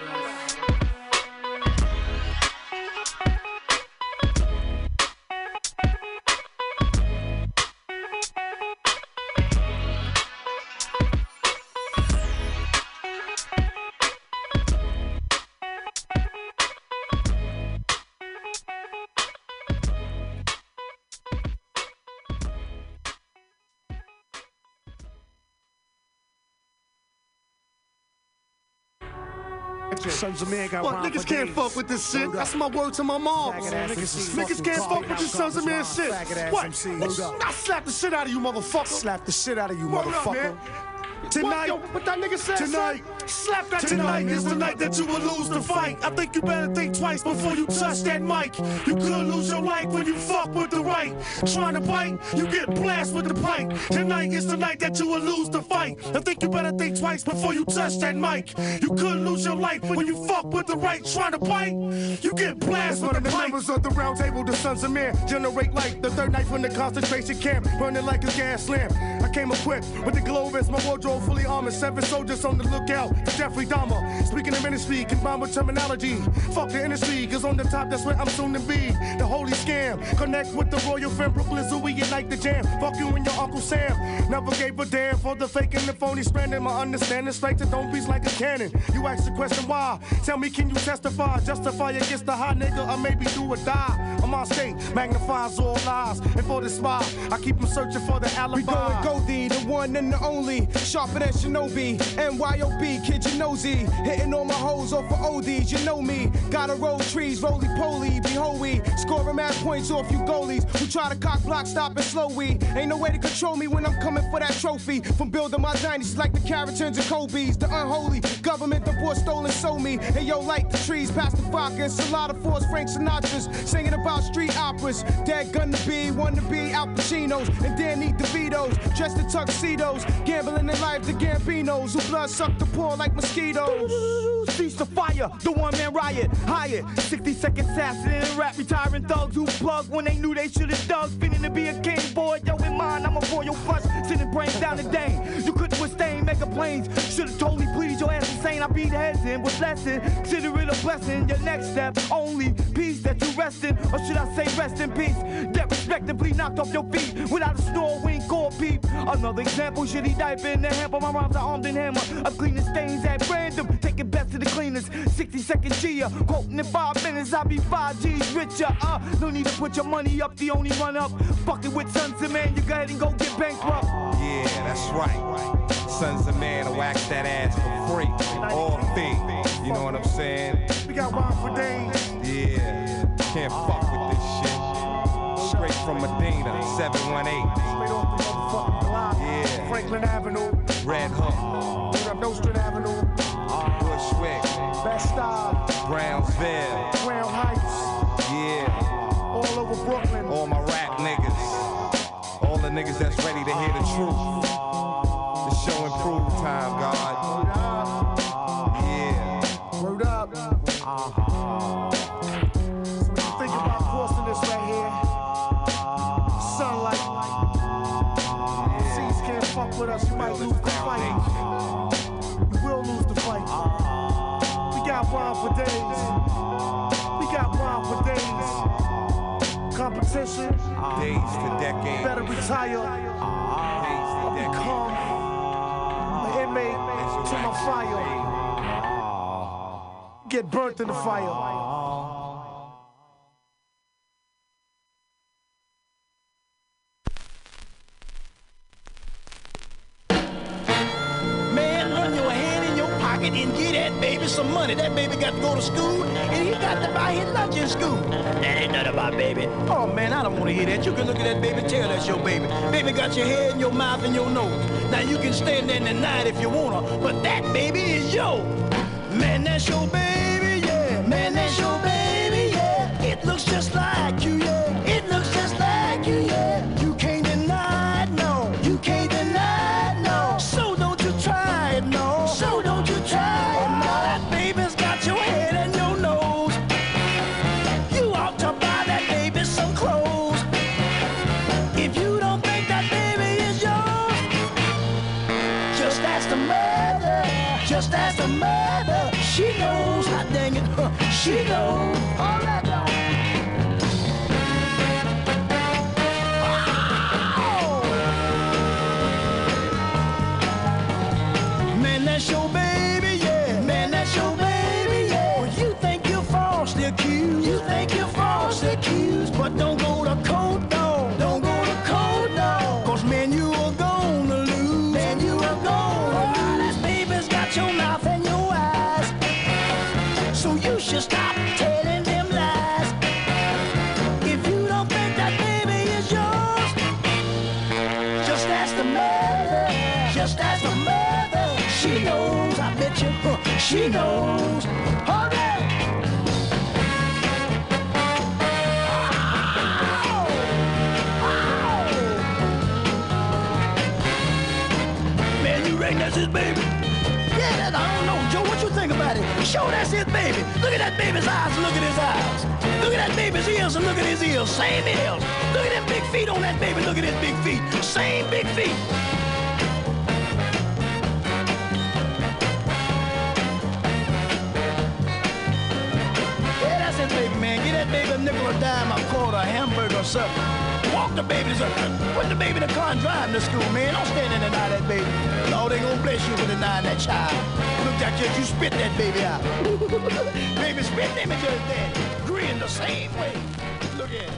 [SPEAKER 26] Sunz of Man got
[SPEAKER 27] What, niggas can't fuck with this shit. That's my word to my mom. Niggas, can't fuck with this Sunz of Man shit. What? I slap the shit out of you, motherfucker.
[SPEAKER 26] Slap the shit out of you, motherfucker.
[SPEAKER 27] Tonight, what, what that nigga said,
[SPEAKER 26] Tonight.
[SPEAKER 27] son? Slap that
[SPEAKER 26] Tonight,
[SPEAKER 27] tonight is the night that you will lose the fight. I think you better think twice before you touch that mic. You could lose your life when you fuck with the right. Trying to bite, you get blasted with the pipe. Tonight is the night that you will lose the fight. I think you better think twice before you touch that mic. You could lose your life when you fuck with the right. Trying to bite, you get blasted with the
[SPEAKER 26] the
[SPEAKER 27] pipe.
[SPEAKER 26] members of the round table, the sons of men, generate light. The third night from the concentration camp, burning like a gas lamp. Came equipped with the globe my wardrobe fully armored. Seven soldiers on the lookout for Jeffrey Dahmer. Speaking of ministry, combined with terminology. Fuck the industry, cause on the top, that's where I'm soon to be. The holy scam. Connect with the royal fan, Brooklyn we unite the jam. Fuck you and your Uncle Sam. Never gave a damn for the fake and the phony stranding. My understanding straight to don't be like a cannon. You ask the question why? Tell me, can you testify? Justify against the hot nigga, or maybe do or die. I'm On state magnifies all lies. And for the spy, I keep them searching for the alibi.
[SPEAKER 28] We going The one and the only. Sharper than Shinobi. NYOB, kid, you nosy. Hitting all my hoes off for ODs, you know me. Gotta roll trees, roly poly, be holy. Scoring mad points off you goalies who try to cock block, stop and slow we. Ain't no way to control me when I'm coming for that trophy. From building my dynasties like the Carringtons and Kobe's. The unholy government, the boy stolen, sold me. And yo, like the trees, past the vodka and Salada Force, Frank Sinatra's. Singing about street operas. Dead gun to be, one to be Al Pacinos. And Danny DeVito's. Dressed in tuxedos. Gambling in life, the Gambinos. Who blood suck the poor like mosquitoes.
[SPEAKER 20] Cease the fire, the one man riot, hired. 60 second assassin and rap retiring thugs who plug when they knew they should have dug. Feeling to be a king, boy, yo, in mine, I'm a royal flush. Sending brains down the dame. You couldn't withstand mega planes. Should've totally pleased your ass insane. I beat heads in with blessing. Consider it a blessing. Your next step, only peace that you rest in. Or should I say rest in peace? Get respectably knocked off your feet without a snore, wink, or peep. Another example, shitty diaper in the hamper. My rhymes are armed and hammer. I'm cleaning stains at random. Taking best to the cleaners. 60 second Gia. Quoting in five minutes, I'll be 5 G's richer. Uh, no need to put your money up, the only run up. Fucking with Sunz of Man, you go ahead and go get bankrupt.
[SPEAKER 29] Yeah, that's right. Sunz of Man will wax that ass for free. All fee. You know what I'm saying?
[SPEAKER 26] We got rhyme for days.
[SPEAKER 29] Yeah. Can't fuck with this shit. Straight from Medina, 718.
[SPEAKER 26] Straight off the motherfucking block.
[SPEAKER 29] Yeah.
[SPEAKER 26] Franklin Avenue.
[SPEAKER 29] Red Hook.
[SPEAKER 26] Nostrand Avenue.
[SPEAKER 29] Bushwick.
[SPEAKER 26] Best style.
[SPEAKER 29] Brownsville.
[SPEAKER 26] Crown Heights.
[SPEAKER 29] Yeah.
[SPEAKER 26] All over Brooklyn.
[SPEAKER 29] All my rap niggas. All the niggas that's ready to hear the truth.
[SPEAKER 30] Competition.
[SPEAKER 31] Days to ah. decades.
[SPEAKER 30] Better retire. Or become an inmate ah. to my fire. Ah. Get burnt in the fire.
[SPEAKER 32] Man, run your hand in your pocket and get that baby some money. That baby got to go to school and he got to buy his lunch in school. That ain't nothing about baby. Oh man, I don't want to hear that. You can look at that baby, tell that's your baby. Baby got your head in your mouth and your nose. Now you can stand there in the night if you wanna, but that baby is yours. Man, that's your baby, yeah. Man, that's your baby, yeah. It looks just like you, yeah. His baby? Yeah, I don't know. Joe, what you think about it? Sure, that's his baby. Look at that baby's eyes look at his eyes. Look at that baby's ears and look at his ears. Same ears. Look at them big feet on that baby. Look at his big feet. Same big feet. Yeah, that's it, baby, man. Get that baby a nickel, a dime, a quarter, a hamburger, or something. Walk the baby to Put the baby in the car and drive him to school, man. Don't stand there and deny that baby. Lord ain't gonna bless you for denying that child. Look at you, you spit that baby out. baby, spit them into his dad. Grin the same way. Look at him.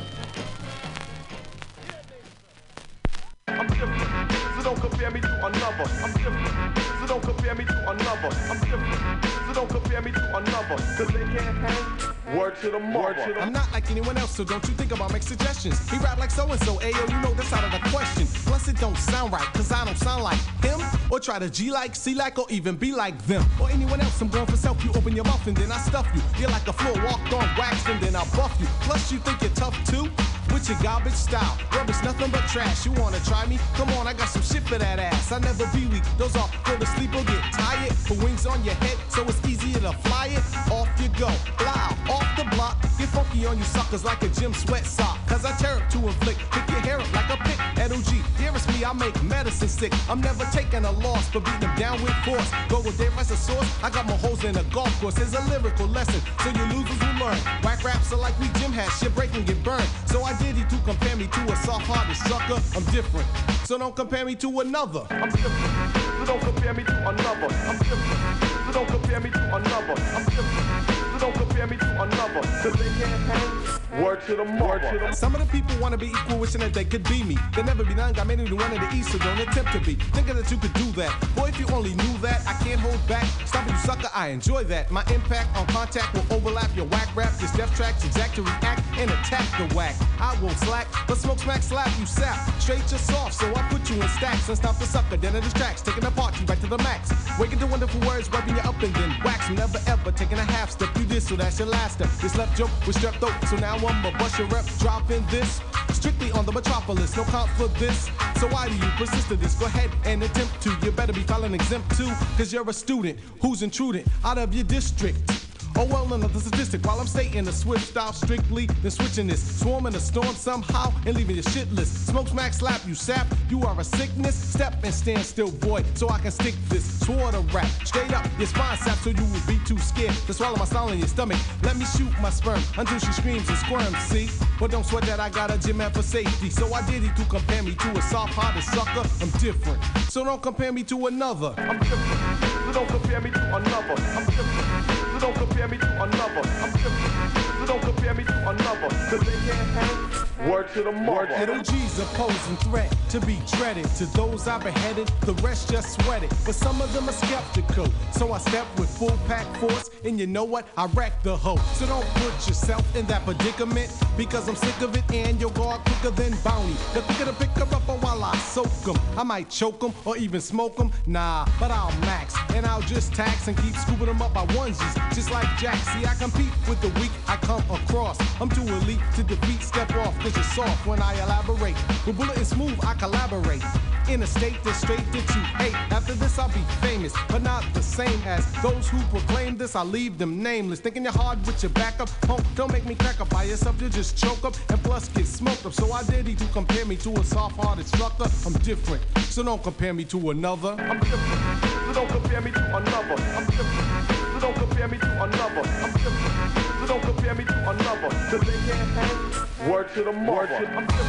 [SPEAKER 29] I'm different, so don't compare me to another. I'm different, so don't compare me to another. I'm different, so don't compare me to another. Cause they can't hang. Word to the mother.
[SPEAKER 28] I'm not like anyone else, so don't you think about make suggestions. He rap like so and so, ayo, you know that's out of the question. Plus, it don't sound right, cause I don't sound like him. Or try to G like, C like, or even be like them. Or anyone else, I'm going for self. You open your mouth and then I stuff you. You're like a floor walked on wax and then I buff you. Plus, you think you're tough too? With your garbage style, rubbish, nothing but trash. You wanna try me? Come on, I got some shit for that ass. I never be weak. Those are go to sleep or get tired. Put wings on your head, so it's easier to fly it. Off you go, fly off the block. Get funky on you suckers like a gym sweat sock. Cause I tear up to inflict, pick your hair up like a pick. At OG, dearest me, I make medicine sick. I'm never taking a loss, but beating them down with force. Go with their as a source. I got my hoes in a golf course. Here's a lyrical lesson, so you losers will learn. Whack raps are like we gym hats, shit break and get burned. So I he to compare me to a soft-hearted sucker. I'm different, so don't compare me to another.
[SPEAKER 29] I'm different, so don't compare me to another. I'm different, so don't compare me to another. I'm so don't compare me to another. Hang. Word to the mother.
[SPEAKER 28] Some of the people wanna be equal, wishing that they could be me. They never be none, got many to one in the east, so don't attempt to be. Thinking that you could do that. Boy, if you only knew that, I can't hold back. Stop it, you sucker, I enjoy that. My impact on contact will overlap your whack rap, your step tracks, exact to react and attack the whack. I won't slack, but smoke smack slap you sap. Straight to soft, so I put you in stacks and stop the sucker, then it distracts, taking the party back to the max. Waking to wonderful words, wiping you up and then wax. Never ever taking a half step. You did, so that's your last step. This left joke was strep throat, so now I'ma bust your rep, dropping this. Strictly on the metropolis, no count for this. So why do you persist to this? Go ahead and attempt to. You better be filing exempt too, cause you're a student who's intruding out of your district. Oh well, another statistic. While I'm stating the swift style strictly, then switching this, swarming a storm somehow and leaving you shitless. Smoke smack slap you sap. You are a sickness. Step and stand still, boy, so I can stick this sword of rap straight up your spine sap, so you will be too scared to swallow my style in your stomach. Let me shoot my sperm until she screams and squirms. See, but don't sweat that I got a gym man for safety. So I did it to compare me to a soft-hearted sucker. I'm different, so don't compare me to another.
[SPEAKER 29] I'm different, so don't compare me to another. I'm different, so don't compare me to another. I'm different, so don't compare me to another. Cause they can't hang. Word to the mother.
[SPEAKER 28] Little G's a posing threat to be dreaded. To those I beheaded, the rest just sweat it. But some of them are skeptical. So I step with full pack force, and you know what? I wreck the hoe. So don't put yourself in that predicament. Because I'm sick of it, and you'll guard quicker than bounty. The quicker to pick her up while I soak 'em. I might choke 'em or even smoke 'em. Nah, but I'll max. And I'll just tax and keep scooping them up by onesies. Just like Jack. See, I compete with the weak I come across. I'm too elite to defeat. Step off, you're soft when I elaborate. With bullet and smooth, I collaborate. In a state that's straight that you hate. After this, I'll be famous, but not the same as those who proclaim this. I leave them nameless. Thinking you're hard with your backup. Punk, don't make me crack up by yourself. You just choke up and plus get smoked up. So I did he to compare me to a soft-hearted sucker. I'm different, so don't compare me to another.
[SPEAKER 29] I'm different, so don't compare me to another. I'm different, so don't compare me to another. I'm different, don't compare me to another. Cause they can't hang. Word to the mother. I'm so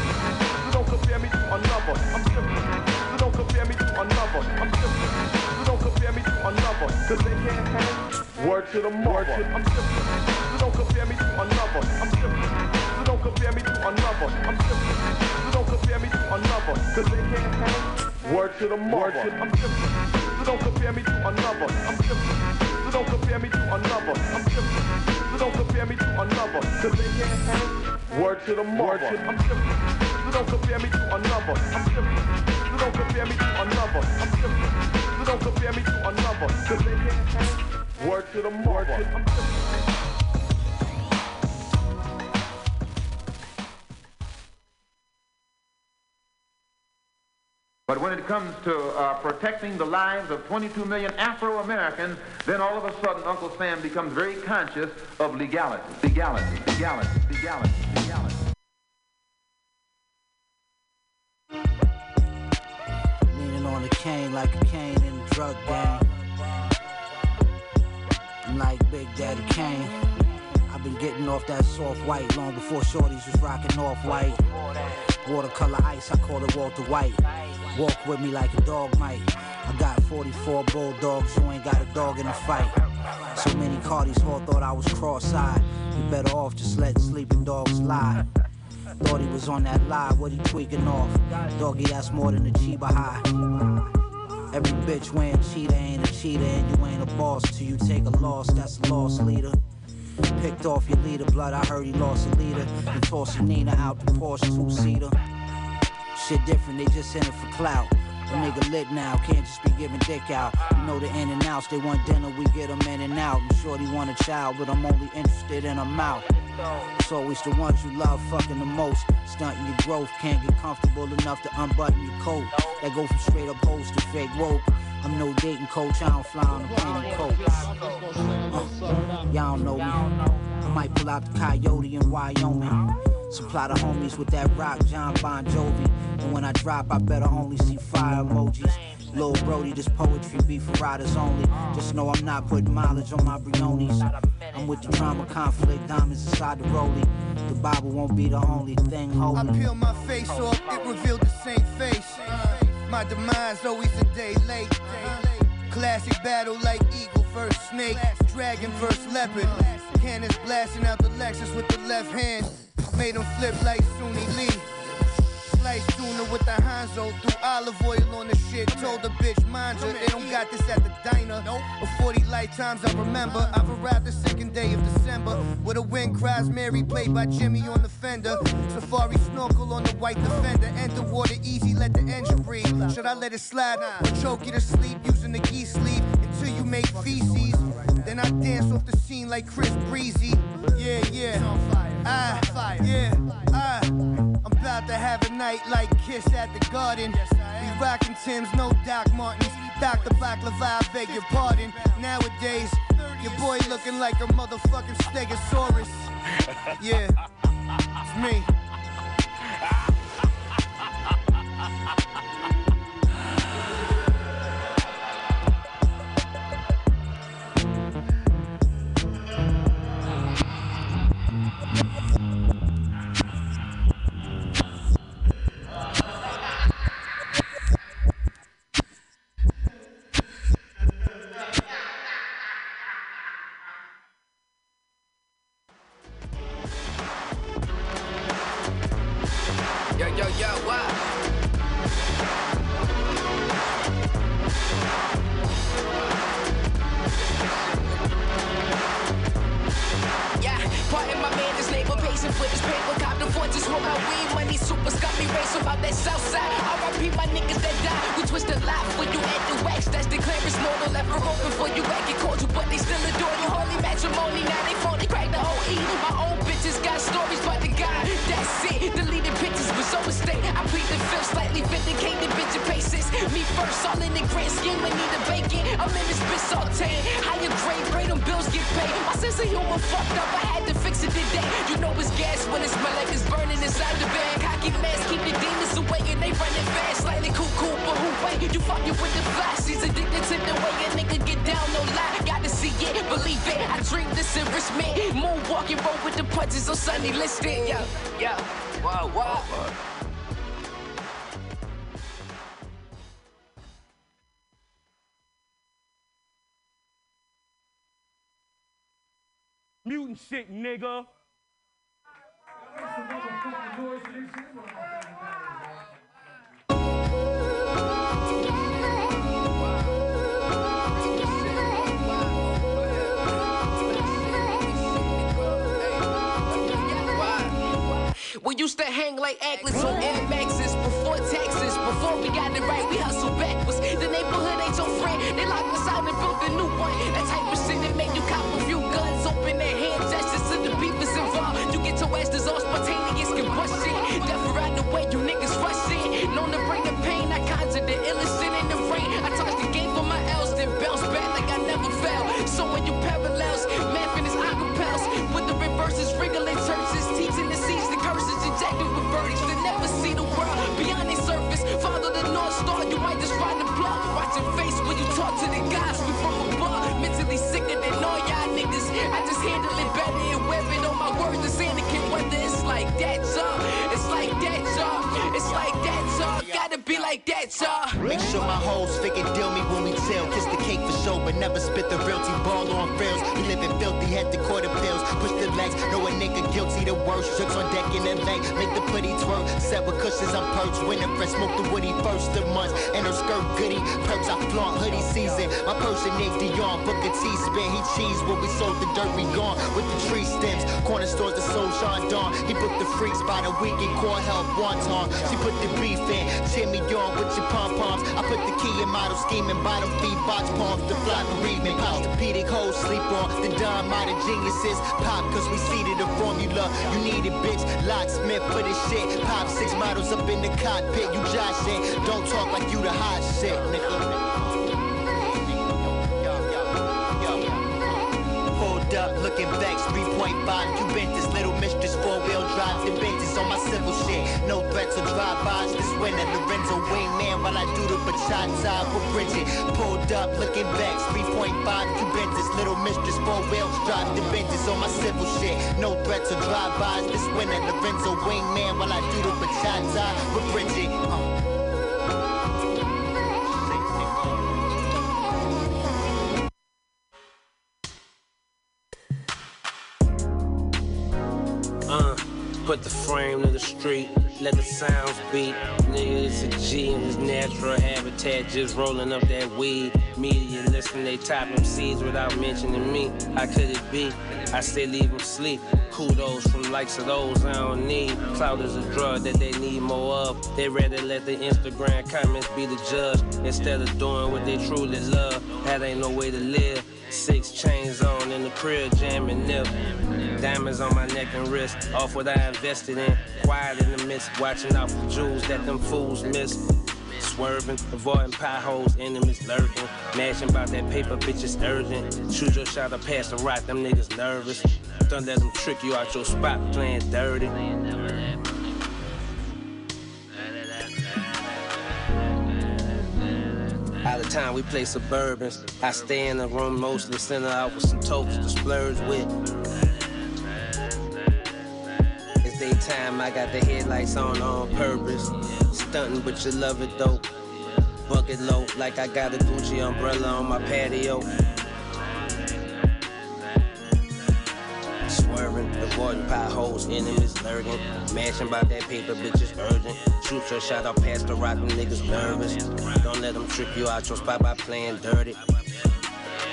[SPEAKER 29] don't compare me to another. I'm so don't compare me to another. I'm so don't compare me to another. Cause they can't hang. Word to the mother. I'm so don't compare me to another. I'm so don't compare me to another. I'm so don't compare me to another. Cause they can't hang. Word to the mother. I'm so don't compare me to another. I'm so don't compare me to another. I'm don't compare me to another. Cause they can't hang. Word to the mother. I'm so don't compare me to another. I'm so don't compare me to another. I'm so don't compare me to another. Cause they can't hang. Word to the mother. I'm.
[SPEAKER 33] But when it comes to uh, protecting the lives of 22 million Afro-Americans, then all of a sudden Uncle Sam becomes very conscious of legality, legality, legality, legality, legality.
[SPEAKER 34] Leaning on cane like a cane in the drug game. I'm like Big Daddy Kane. I've been getting off that soft white long before shorties was rocking off white. Watercolor ice, I call it Walter White. Walk with me like a dog might. I got 44 bulldogs, you ain't got a dog in the fight. So many Cardis all thought I was cross-eyed. You better off just let sleeping dogs lie. Thought he was on that lie, what he tweaking off? Doggy, that's more than a Chiba high. Every bitch wearing cheetah ain't a cheetah, and you ain't a boss till you take a loss. That's a loss leader. Picked off your leader, blood. I heard he lost a leader. And tossing Nina out the Porsche two seater. Shit different, they just in it for clout. A nigga lit now, can't just be giving dick out. You know the in and outs, they want dinner, we get them in and out. I'm sure they want a child, but I'm only interested in a mouth. It's always the ones you love fucking the most. Stunting your growth, can't get comfortable enough to unbutton your coat. That go from straight up hoes to fake woke. I'm no dating coach, I don't fly on a plane coach. Uh, y'all know me. I might pull out the coyote in Wyoming. Supply the homies with that rock, Jon Bon Jovi. And when I drop, I better only see fire emojis. Lil Brody, this poetry be for riders only. Just know I'm not putting mileage on my Briones. I'm with the drama, conflict, diamonds inside the rollie. The Bible won't be the only thing holding.
[SPEAKER 6] I
[SPEAKER 34] holding.
[SPEAKER 6] peel my face off, it revealed the same face. Uh, my demise always a day late. Classic battle like eagle versus snake, dragon versus leopard. Cannons blasting out the Lexus with the left hand. Made him flip like Suni Lee. Slice tuna with the Hanzo, threw olive oil on the shit. Told the bitch, mind ya, they don't got this at the diner. For 40 lifetimes I remember, I've arrived the second day of December. With a wind cries Mary, played by Jimi on the fender. Safari snorkel on the white defender. Enter water easy, let the engine breathe. Should I let it slide? Or choke you to sleep using the geese sleeve until you make feces? Then I dance off the scene like Chris Breezy. Yeah, yeah. Ah, yeah, ah. About to have a night like Kiss at the Garden. We rockin' Tim's, no Doc Martens. Dr. Baklava, I beg your pardon. Nowadays, Your boy looking like a motherfucking stegosaurus. Yeah,
[SPEAKER 35] it's me.
[SPEAKER 36] Mutant shit, nigga.
[SPEAKER 23] We used to hang like anklets on Air before taxes. Before we got it right, we hustle backwards. The neighborhood ain't your friend. They locked us out and built a new one. That type of shit that make you cop Ass dissolved, spontaneous combustion. Death around the way, you niggas rushing. Known to bring the pain, I conjure the illest shit in the rain. I touch the game for my L's, then bounce back like I never fell. So when you parallels, math in his acapels. With the reverses, wriggling churches, teaching the seeds, the curses, injected with verdicts to never see the world beyond the surface. Follow the North Star, you might just find the plug. Watch your face when you talk to the guys we from. Mentally sicker than all y'all niggas. I just handle it better and wear it on my words. It's Anakin, whether it's like that, y'all. It's like that, y'all. It's like that, y'all. Gotta be like that, y'all.
[SPEAKER 37] Make sure my hoes figure deal me when we tell. Kiss the cake for show, but never spit the realty ball on rails. We living filthy, had the quarter pills. Push the legs, know a nigga guilty the worst. Tricks on deck in the leg, make the putty twerk. Set with cushions, I'm perched. Winter fresh, smoke the woody first of months. And her skirt goody, perks I flaunt hoodie season. My person Nick Dion, book a T spin. He cheese when we sold the dirt, we gone with the tree stems. Corner stores, the soul Sean Dawn. He booked the freaks by the weekend, core health, wonton. She put the beef in, me on with your pom pom poms. I put the key in model scheming, bottom feed, box palms, to fly bereavement. Posturepedic hoes sleep on the Don modern geniuses. Pop, cause we seeded the formula. You need it, bitch. Locksmith for this shit. Pop six models up in the cockpit. You joshing. Don't talk like you the hot shit, nigga. Pulled up, looking vexed, 3.5 Cubentus, little mistress, four-wheel drive, the benches on my civil shit. No threats or drive-bys, this winter, Lorenzo wingman while I do the bachata for Bridget. Pulled up, looking vexed, 3.5 Cubentus, little mistress, four-wheel drive, the benches on my civil shit. No threats or drive-bys, this winter, Lorenzo wingman while I do the bachata for Bridget. Uh,
[SPEAKER 38] frame to the street, let the sounds beat. Nigga, it's a G in his natural habitat, just rolling up that weed. Media listen, they top MCs without mentioning me. How could it be? I still leave them sleep. Kudos from likes of those I don't need. Cloud is a drug that they need more of. They rather let the Instagram comments be the judge instead of doing what they truly love. That ain't no way to live. Six chains on in the crib, jamming nip. Diamonds on my neck and wrist, off what I invested in. Quiet in the midst, watching out for jewels that them fools miss. Swerving, avoiding potholes, enemies lurking. Mashing about that paper, bitches urgent. Shoot your shot or pass the rock, them niggas nervous. Don't let them trick you out your spot playing dirty. Of time, we play Suburbans. I stay in the room mostly, center out with some tokes to splurge with. It's daytime, I got the headlights on on purpose. Stunting, but you love it though. Bucket low, like I got a Gucci umbrella on my patio. Swerving, avoiding potholes, enemies lurking. Mashing about that paper, bitches urgent. Shoot your shot up past the rock, them niggas nervous. Don't let them trick you out your spot by playing dirty.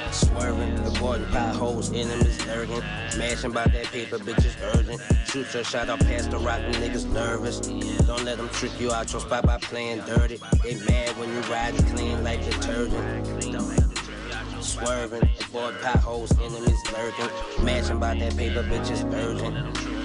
[SPEAKER 38] Swerving, avoiding potholes, enemies lurking. Mashing by that paper, bitches urgent. Shoot your shot up past the rock, them niggas nervous. Don't let them trick you out your spot by playing dirty. They mad when you riding clean like detergent. Swerving, avoid potholes, enemies lurking. Mashing by that paper, bitches urgent.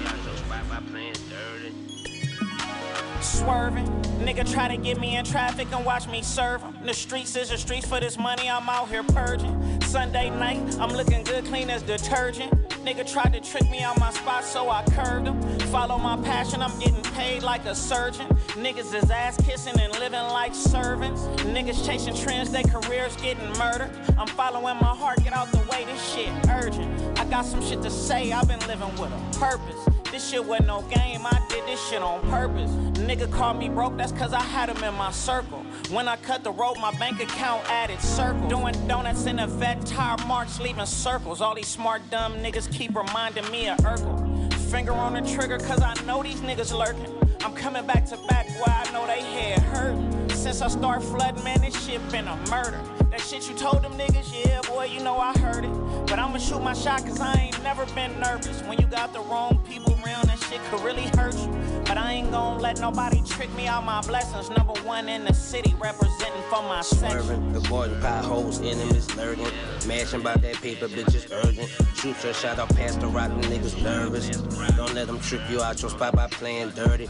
[SPEAKER 39] Swerving, nigga try to get me in traffic and watch me serve 'em. The streets is the streets for this money, I'm out here purging. Sunday night, I'm looking good, clean as detergent. Nigga tried to trick me on my spot, so I curved him. Follow my passion, I'm getting paid like a surgeon. Niggas is ass kissing and living like servants. Niggas chasing trends, their careers getting murdered. I'm following my heart, get out the way, this shit urgent. I got some shit to say, I've been living with a purpose. This shit wasn't no game, I did this shit on purpose. Nigga called me broke, that's cause I had him in my circle. When I cut the rope, my bank account added circles. Doing donuts in a vet tire march, leaving circles. All these smart dumb niggas keep reminding me of Urkel. Finger on the trigger, cause I know these niggas lurking. I'm coming back to back, boy, I know they head hurt. Since I start flooding, man, this shit been a murder. Shit you told them niggas, yeah, boy, you know I heard it. But I'ma shoot my shot, cause I ain't never been nervous. When you got the wrong people around, that shit could really hurt you. But I ain't gonna let nobody trick me out my blessings. Number one in the city, representing for my section.
[SPEAKER 38] Avoiding potholes, enemies lurking. Mashing about that paper, bitches urgent. Shoot your shot up past the rock, niggas nervous. Don't let them trick you out your spot by playing dirty.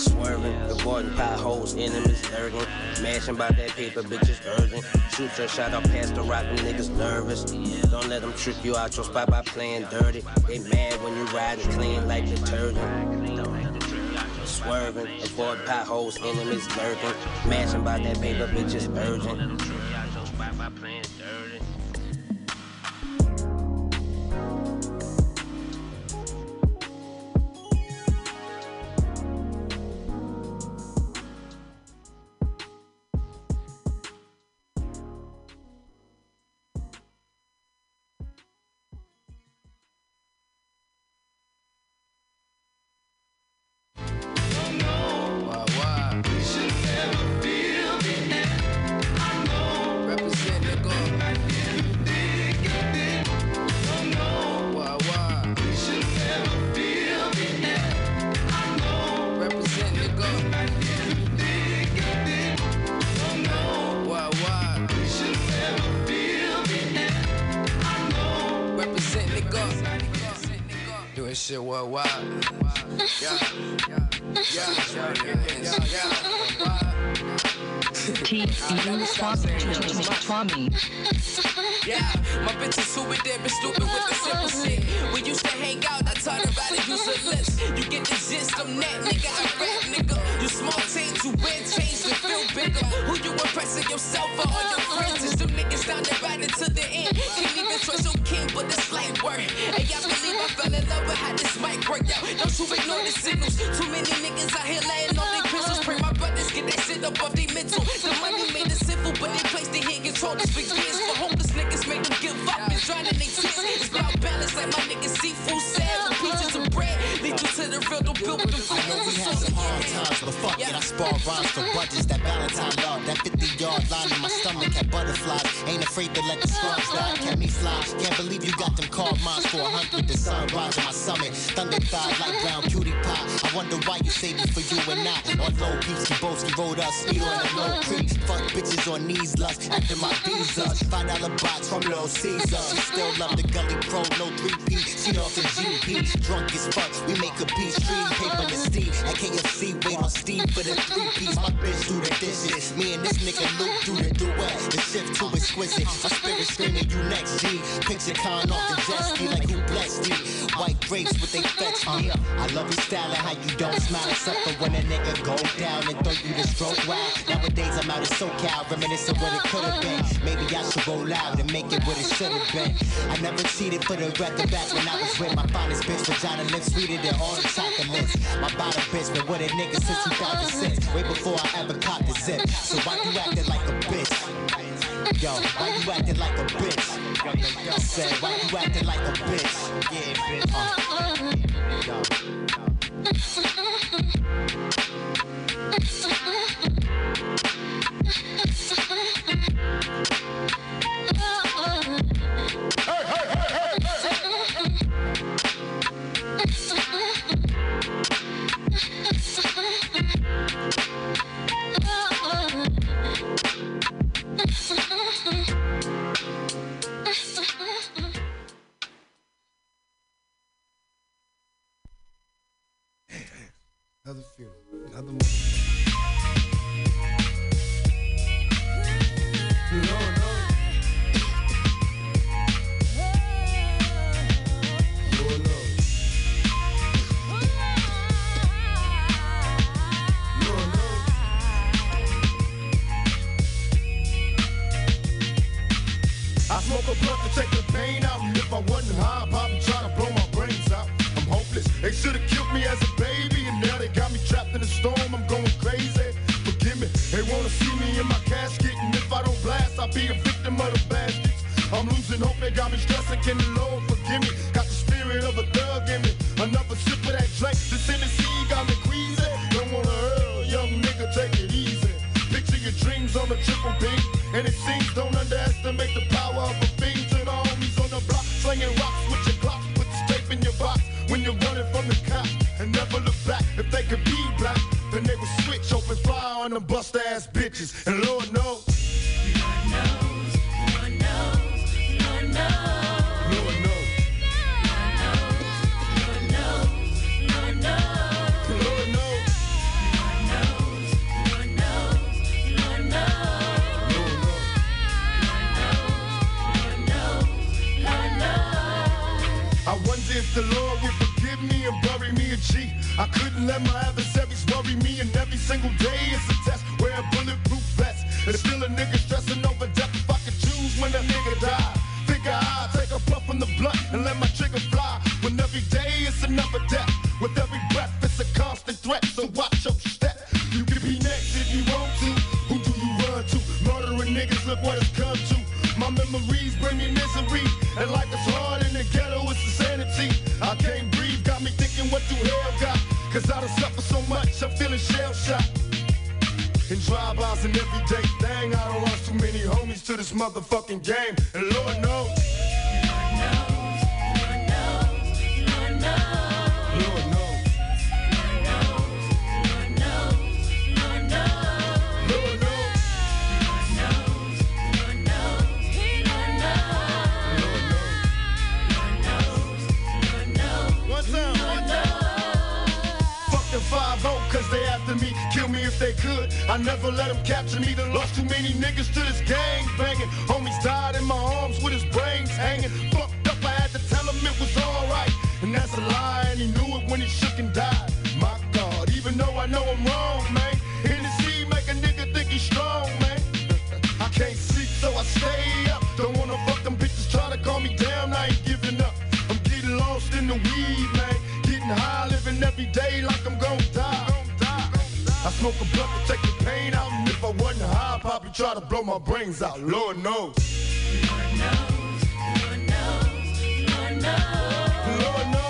[SPEAKER 38] Swerving, avoiding potholes, enemies lurking. Mashing about that paper, bitches urgent. Shoot your shot up past the rock, niggas nervous. Don't let them trick you out your spot by playing dirty. They mad when you riding clean like detergent. Swerving, avoid potholes, enemies lurking. Mashing about that paper, bitches urgent.
[SPEAKER 40] Yeah,
[SPEAKER 41] my bitches who with them been stupid with the simple shit. We used to hang out, I taught her how to use a list. You get the gist, I'm that nigga, I rap nigga. You small change, you wear change to feel bigger. Who you impressing yourself or all your friends? Is them niggas down there riding to the end. Can't even trust your king, but it's light work. Hey, I believe I fell in love with how this mic work out. Don't you ignore the signals. Too control this big years for homeless niggas. Make them give up and drown in their tears. It's about balance like my niggas seafood salad. Pieces of bread lead you to the real, don't build with them
[SPEAKER 37] I know we had some hard times, but fuck it, I spar rhymes for budgets. That Valentine love, that 50 yard line in my stomach had butterflies. Ain't afraid to let the sparks die. Kept me fly. Can't believe you got them carved minds for a hundred. The sun rise on my summit. Thunder thighs like brown cutie pie. I wonder why you saved it for you and I. On low beats, peaks, Boski rolled up, speed on the low creek. Fuck bitches on knees, lust after my visas. Five dollar box from Little Caesar. She still love the gully pro, no 3P. She off the GP. Drunk as fuck, we make a peace stream. Paper and Steve. At KFC, wait on Steve for the three piece. My bitch do the dishes. Me and this nigga Luke do the duet. The shift too exquisite. My spirit screaming, you next G. Picture con off the jet ski like who blessed you. White grapes with they fetch me. I love your style and how you don't smile except for when a nigga go down and throw you the stroke wild. Nowadays I'm out of SoCal, reminiscing what it could have been. Maybe I should roll out and make it what it should have been. I never cheated for the record back when I was with my finest bitch. Vagina lips sweeter than all the chocolates. My bottom bitch been with a nigga since 2006. Way before I ever caught the zip. So why you acting like a? Yo, why you acting like a bitch? Yo, yo, I said, why you acting like a bitch? Yeah, bitch.
[SPEAKER 30] Uh, Another niggas, look what it's come to. My memories bring me misery. And life is hard in the ghetto, it's insanity. I can't breathe, got me thinking what the hell got. Cause I done suffered so much, I'm feeling shell shocked. In drive-bys and everyday thing, I don't lost too many homies to this motherfucking game. And Lord knows. They could. I never let them capture me. Lost too many niggas to this gang banging. Homies died in my arms with his brains hanging. Fucked up, I had to tell him it was alright. And that's a lie, and he knew it when he shook and died. My God, even though I know I'm wrong, man. Smoke a blunt to take the pain out, and if I wasn't high, I'd probably try to blow my brains out. Lord knows. Lord knows. Lord knows. Lord knows. Lord knows.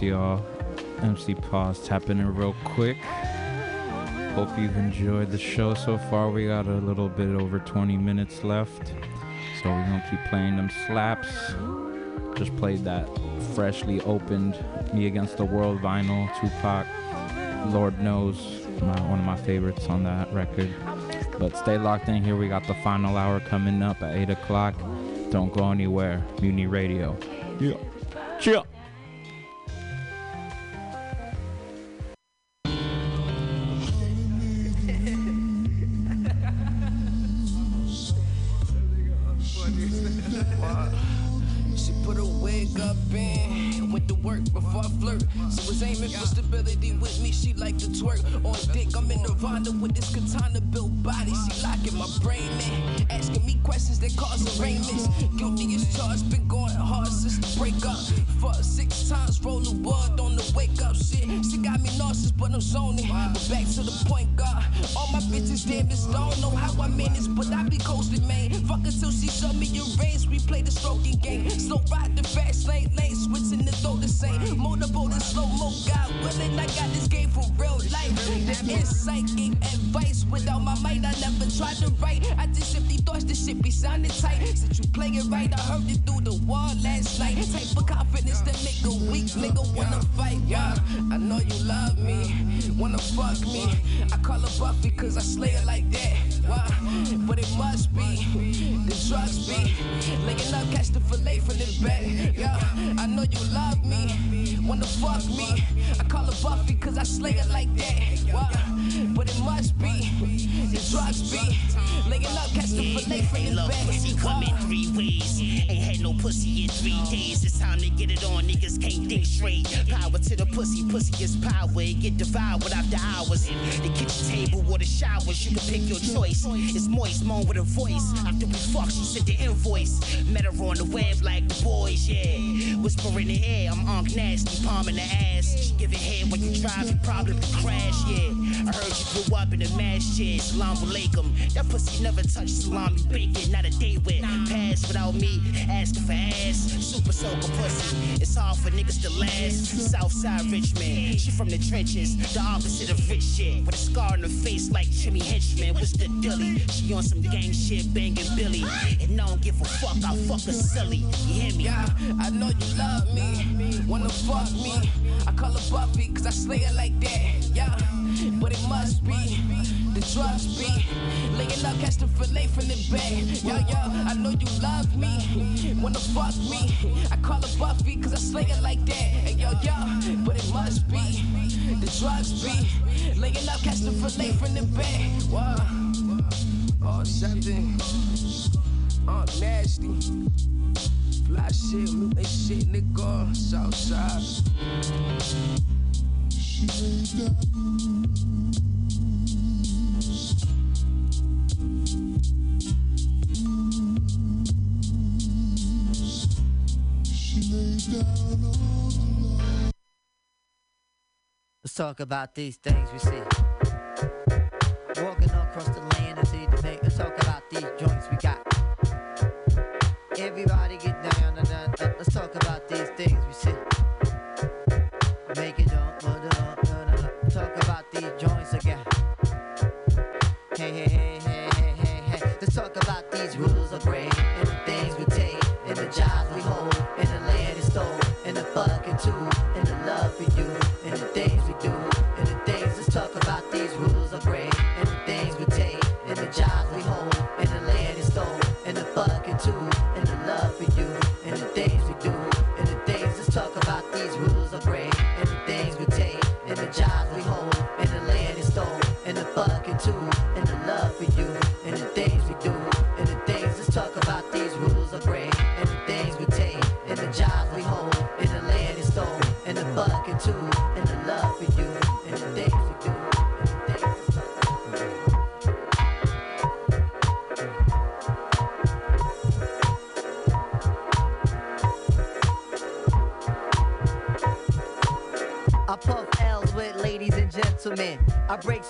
[SPEAKER 41] Peace, y'all. MC Pause tapping in real quick. Hope you've enjoyed the show so far. We got a little bit over 20 minutes left. So we're gonna keep playing them slaps. Just played that freshly opened Me Against the World vinyl, Tupac. Lord knows, my, one of my favorites on that record. But stay locked in here. We got the final hour coming up at 8 o'clock. Don't go anywhere. Mutiny Radio. Yeah. Chill.
[SPEAKER 35] Last.
[SPEAKER 8] Southside Richmond. She from the trenches. The opposite of rich shit. With a scar on her face like Jimmy Henchman. What's the dilly? She on some gang shit, banging Billy. And I don't give a fuck. I fuck her silly. You hear me?
[SPEAKER 35] Yeah, I know you love me, wanna fuck me. I call her Buffy cause I slay her like that. Yeah, but it must be the drugs be laying up, catch the fillet from the back. Yeah, yeah, I know you love me, wanna fuck me. I call her Buffy cause I slay her like that. Yo, yo, but it must be the drugs be laying up, catch the fillet from the. Wow, oh, something, oh, nasty. Fly shit, move that shit, nigga. Southside.
[SPEAKER 42] Let's talk about these things we see. Walking across the land and see the thing. Let's talk about these joints we got. Everybody and the love we do and the things we do and the things. Let's talk about these rules of brain and the things we take and the jobs we hold and the land is stole and the fucking too and the love we do and the things we do. I puff L's with ladies and gentlemen. I break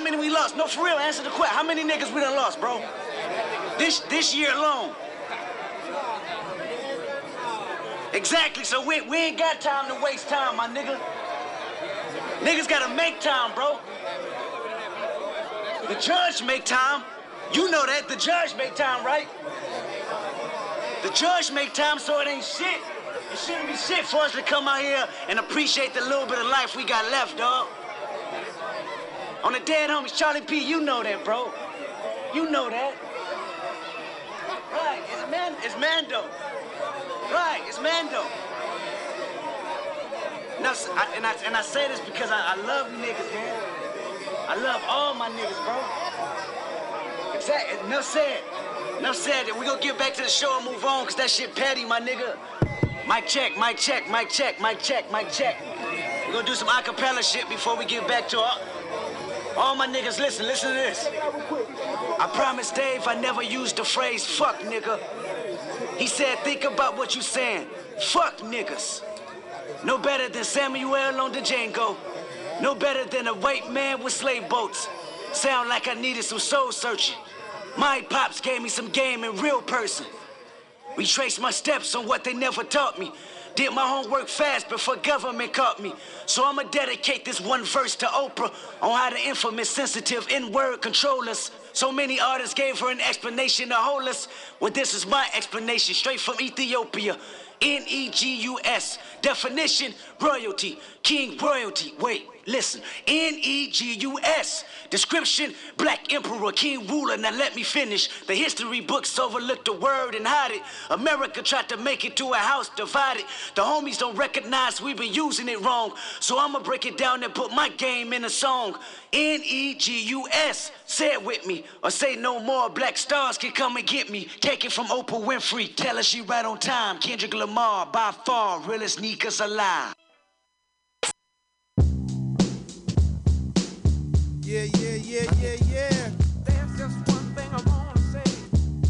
[SPEAKER 43] How many we lost? No, for real. Answer the question. How many niggas we done lost, bro? This this year alone. Exactly. So we we ain't got time to waste time, my nigga. Niggas gotta make time, bro. The judge make time. You know that. The judge make time, right? The judge make time so it ain't shit. It shouldn't be shit for us to come out here and appreciate the little bit of life we got left, dog. On the dead homies, Charlie P, you know that, bro. You know that. Right, it's man, it's Mando. Right, it's Mando. S- I- and I and I say this because I, I love niggas, man. I love all my niggas, bro. Exactly. Enough said. Enough said. We gonna get back to the show and move on, cause that shit petty, my nigga. Mic check, mic check, mic check, mic check, mic check. we gonna do some acapella shit before we get back to all, all my niggas. Listen, listen to this. I promised Dave I never used the phrase fuck nigga. He said, think about what you saying. Fuck niggas. No better than Samuel on the Django. No better than a white man with slave boats. Sound like I needed some soul searching. My pops gave me some game in real person. Retraced my steps on what they never taught me. Did my homework fast before government caught me. So I'ma dedicate this one verse to Oprah on how the infamous sensitive N-word control us. So many artists gave her an explanation to hold us. Well, this is my explanation, straight from Ethiopia. N-E-G-U-S. Definition, royalty. King royalty. Wait, listen. N-E-G-U-S. Description, black emperor, king ruler. Now let me finish. The history books overlooked the word and hide it. America tried to make it to a house divided. The homies don't recognize we've been using it wrong. So I'ma break it down and put my game in a song. N-E-G-U-S. Say it with me. Or say no more. Black stars can come and get me. Take it from Oprah Winfrey. Tell her she right on time. Kendrick Lamar, by far, realest sneakers alive.
[SPEAKER 28] Yeah, yeah, yeah, yeah, yeah. There's just one thing I wanna say.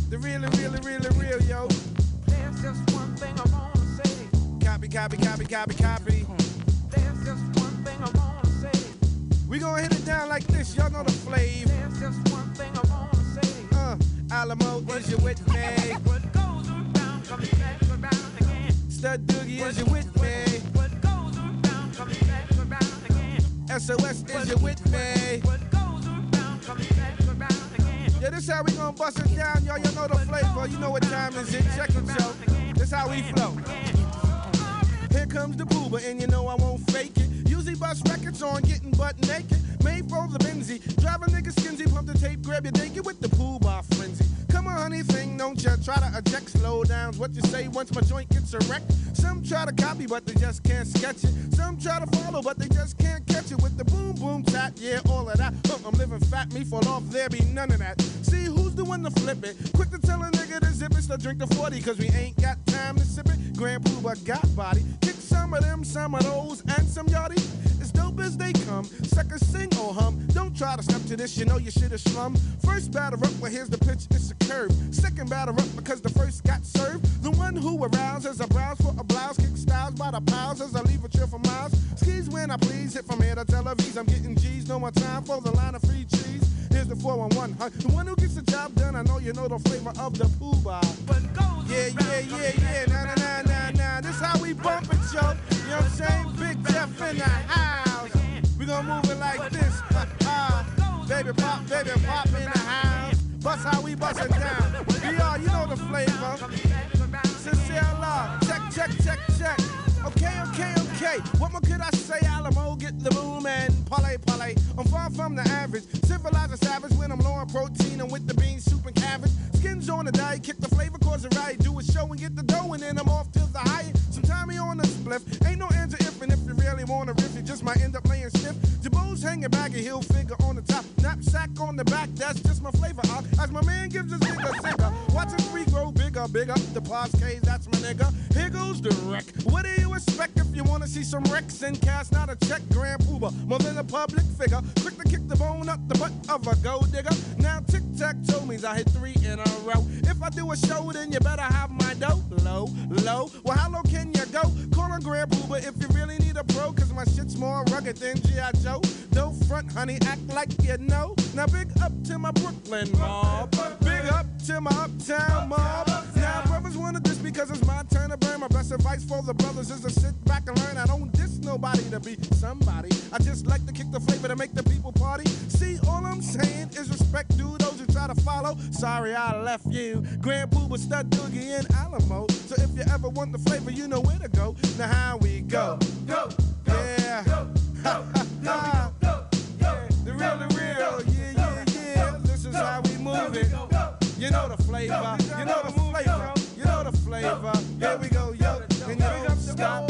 [SPEAKER 28] The really, really, really real, yo. There's just one thing I wanna say. Copy, copy, copy, copy, copy. There's just one thing I wanna say. We gonna hit it down like this, y'all know the flavor. There's just one thing I wanna say. Uh, Alamo, is you with me? What goes around comes back around again. Stud Doogie, is you with me? What goes around comes back. SOS, is you with me? Yeah, this how we gonna bust it down, y'all. You know the flavor. You know what time is it? Check it, yo. This how we flow. Here comes the Puba, and you know I won't fake it. Usually bust records on getting butt naked. Made for the Benzie. Drive a nigga skinsy, pump the tape, grab your naked with the pool bar frenzy. Come on, honey thing, don't ya try to eject slow downs. What you say once my joint gets erect? Some try to copy, but they just can't sketch it. Some try to follow, but they just can't catch it with the boom boom tap. Yeah, all of that. Huh, I'm living fat, me fall off, there be none of that. See who's the one to flip it? Quick to tell a nigga to zip it, so drink the 40, cause we ain't got time to sip it. Grand Puba got body. Kick some of them, some of those, and some yachty. It's dope as they come. Second sing or hum. Don't try to step to this, you know you should have slum. First batter up, well here's the pitch, it's a curve. Second batter up because the first got served. The one who arouses a browse for a blouse, kick styles by the piles as I leave a chill for miles. Skis when I please, hit from here to Tel Aviv. I'm getting G's, no more time for the line of free cheese. Here's the 411, huh? The one who gets the job done, I know you know the flavor of the Puba. But yeah, yeah, yeah, yeah, nah, nah, nah, nah, nah. This how we bump it, yo. You know what I'm saying? Big Jeff in the house. We gonna move it like this. Ha. Baby pop, baby pop in the house. Bust how we bust it down. VR, you know the flavor. Sincere love. Check, check, check, check. Okay, okay, okay. What more could I say? Alamo, get the boom and parlay, parlay. I'm far from the average. Civilized and savage when I'm low on protein. I'm with the beans, soup, and cabbage. Skins on the diet, kick the flavor, cause it right. Do a show and get the dough, and then I'm off to the high. Sometime me on the spliff. Ain't no answer if and if you really wanna riff, you just might end up laying stiff. Jabos hanging back, a heel figure on the top. Knapsack on the back, that's just my flavor. Uh, as my man gives his nigga singer. Watching three grow bigger, bigger. The pause K's, that's my nigga. Here goes the wreck. What do you expect if you wanna see some wrecks and cast not a check? Grand Puba, more than a public figure. Quick to kick the bone up the butt of a gold digger. Now tic tac toe means I hit three in a row. If I do a show, then you better have my dough. Low, low. Well, how low can you go? Call on Grand Puba if you really need a pro, cause my shit's more rugged than G.I. Joe. Don't front, honey, act like you know. Now big up to my Brooklyn mob. Big up to my uptown mob. Now brothers wanna diss because it's my turn to burn. My best advice for the brothers is to sit back and learn. I don't diss nobody to be somebody. I just like to kick the flavor to make the people party. See, all I'm saying is respect who try to follow. Sorry I left you. Grand Puba Stud Doogie in Alamo. So if you ever want the flavor, you know where to go. Now how we go? Go, go, yeah. Go, go, go, go, go, The real, the real, yeah, yeah, yeah. This is how we move it. You know the flavor, you know the flavor, you know the flavor. Here we go, yo, and you don't stop.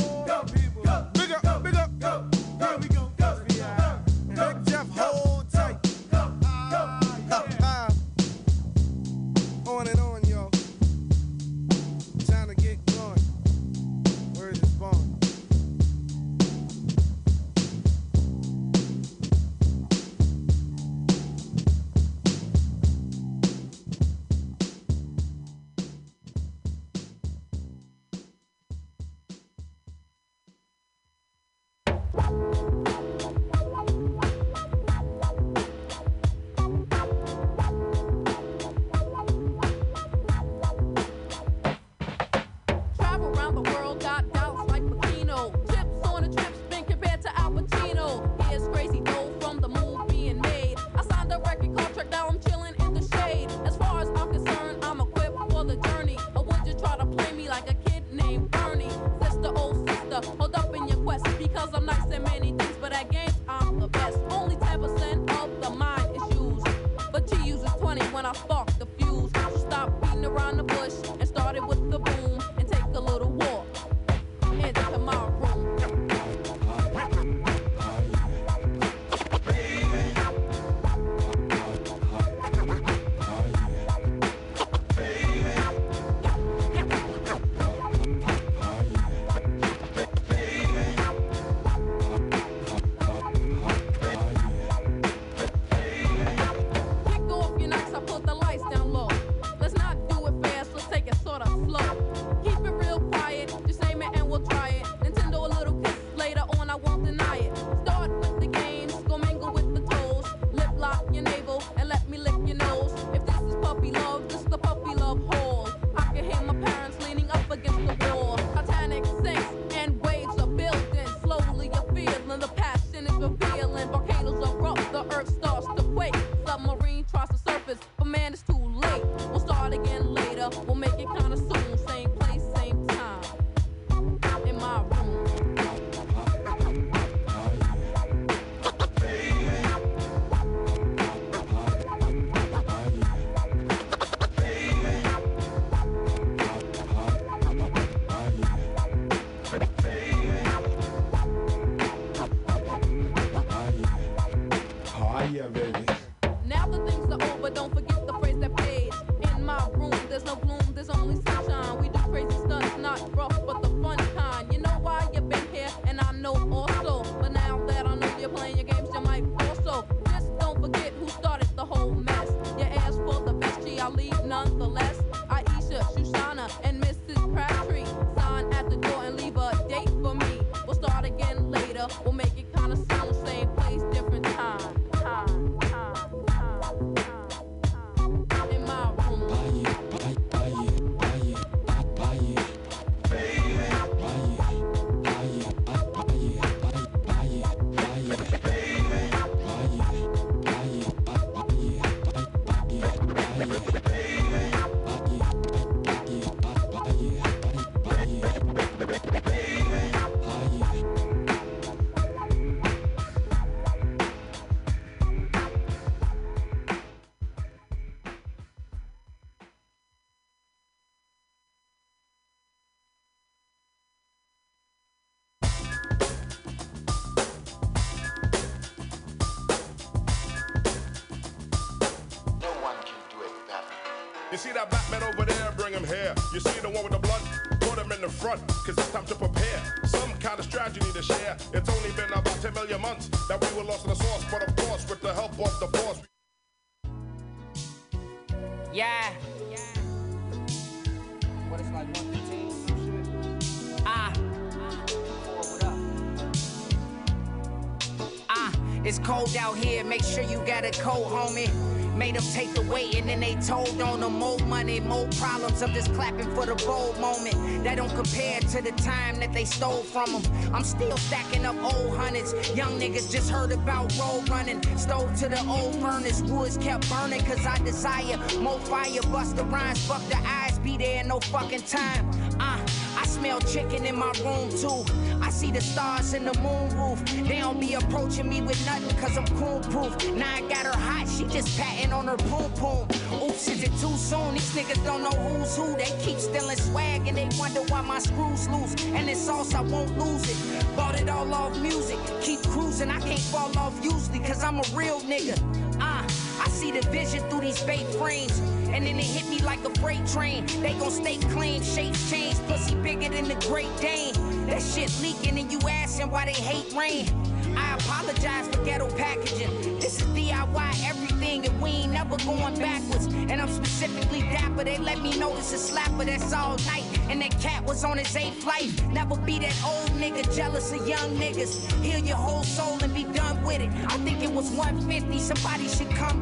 [SPEAKER 23] They stole from them. I'm still stacking up old hundreds. Young niggas just heard about road running. Stole to the old furnace. Woods kept burning cause I desire more fire. Bust the rhymes, fuck the eyes, be there in no fucking time. Uh, I smell chicken in my room too. I see the stars in the moon roof. They don't be approaching me with nothing cause I'm cool proof. Now I got her hot, she just patting on her poom poom. Is it too soon? These niggas don't know who's who. They keep stealing swag and they wonder why my screws loose. And it's sauce, I won't lose it. Bought it all off music. Keep cruising, I can't fall off usually cause I'm a real nigga. Uh, I see the vision through these fake frames. And then it hit me like a freight train. They gon' stay clean, shapes change, pussy bigger than the Great Dane. That shit leaking and you asking why they hate rain. I apologize for ghetto packaging. This is DIY never going backwards. And I'm specifically dapper. They let me know this is slapper that's all night. And that cat was on his eighth flight. Never be that old nigga jealous of young niggas. Heal your whole soul and be done with it. I think it was 150. Somebody should come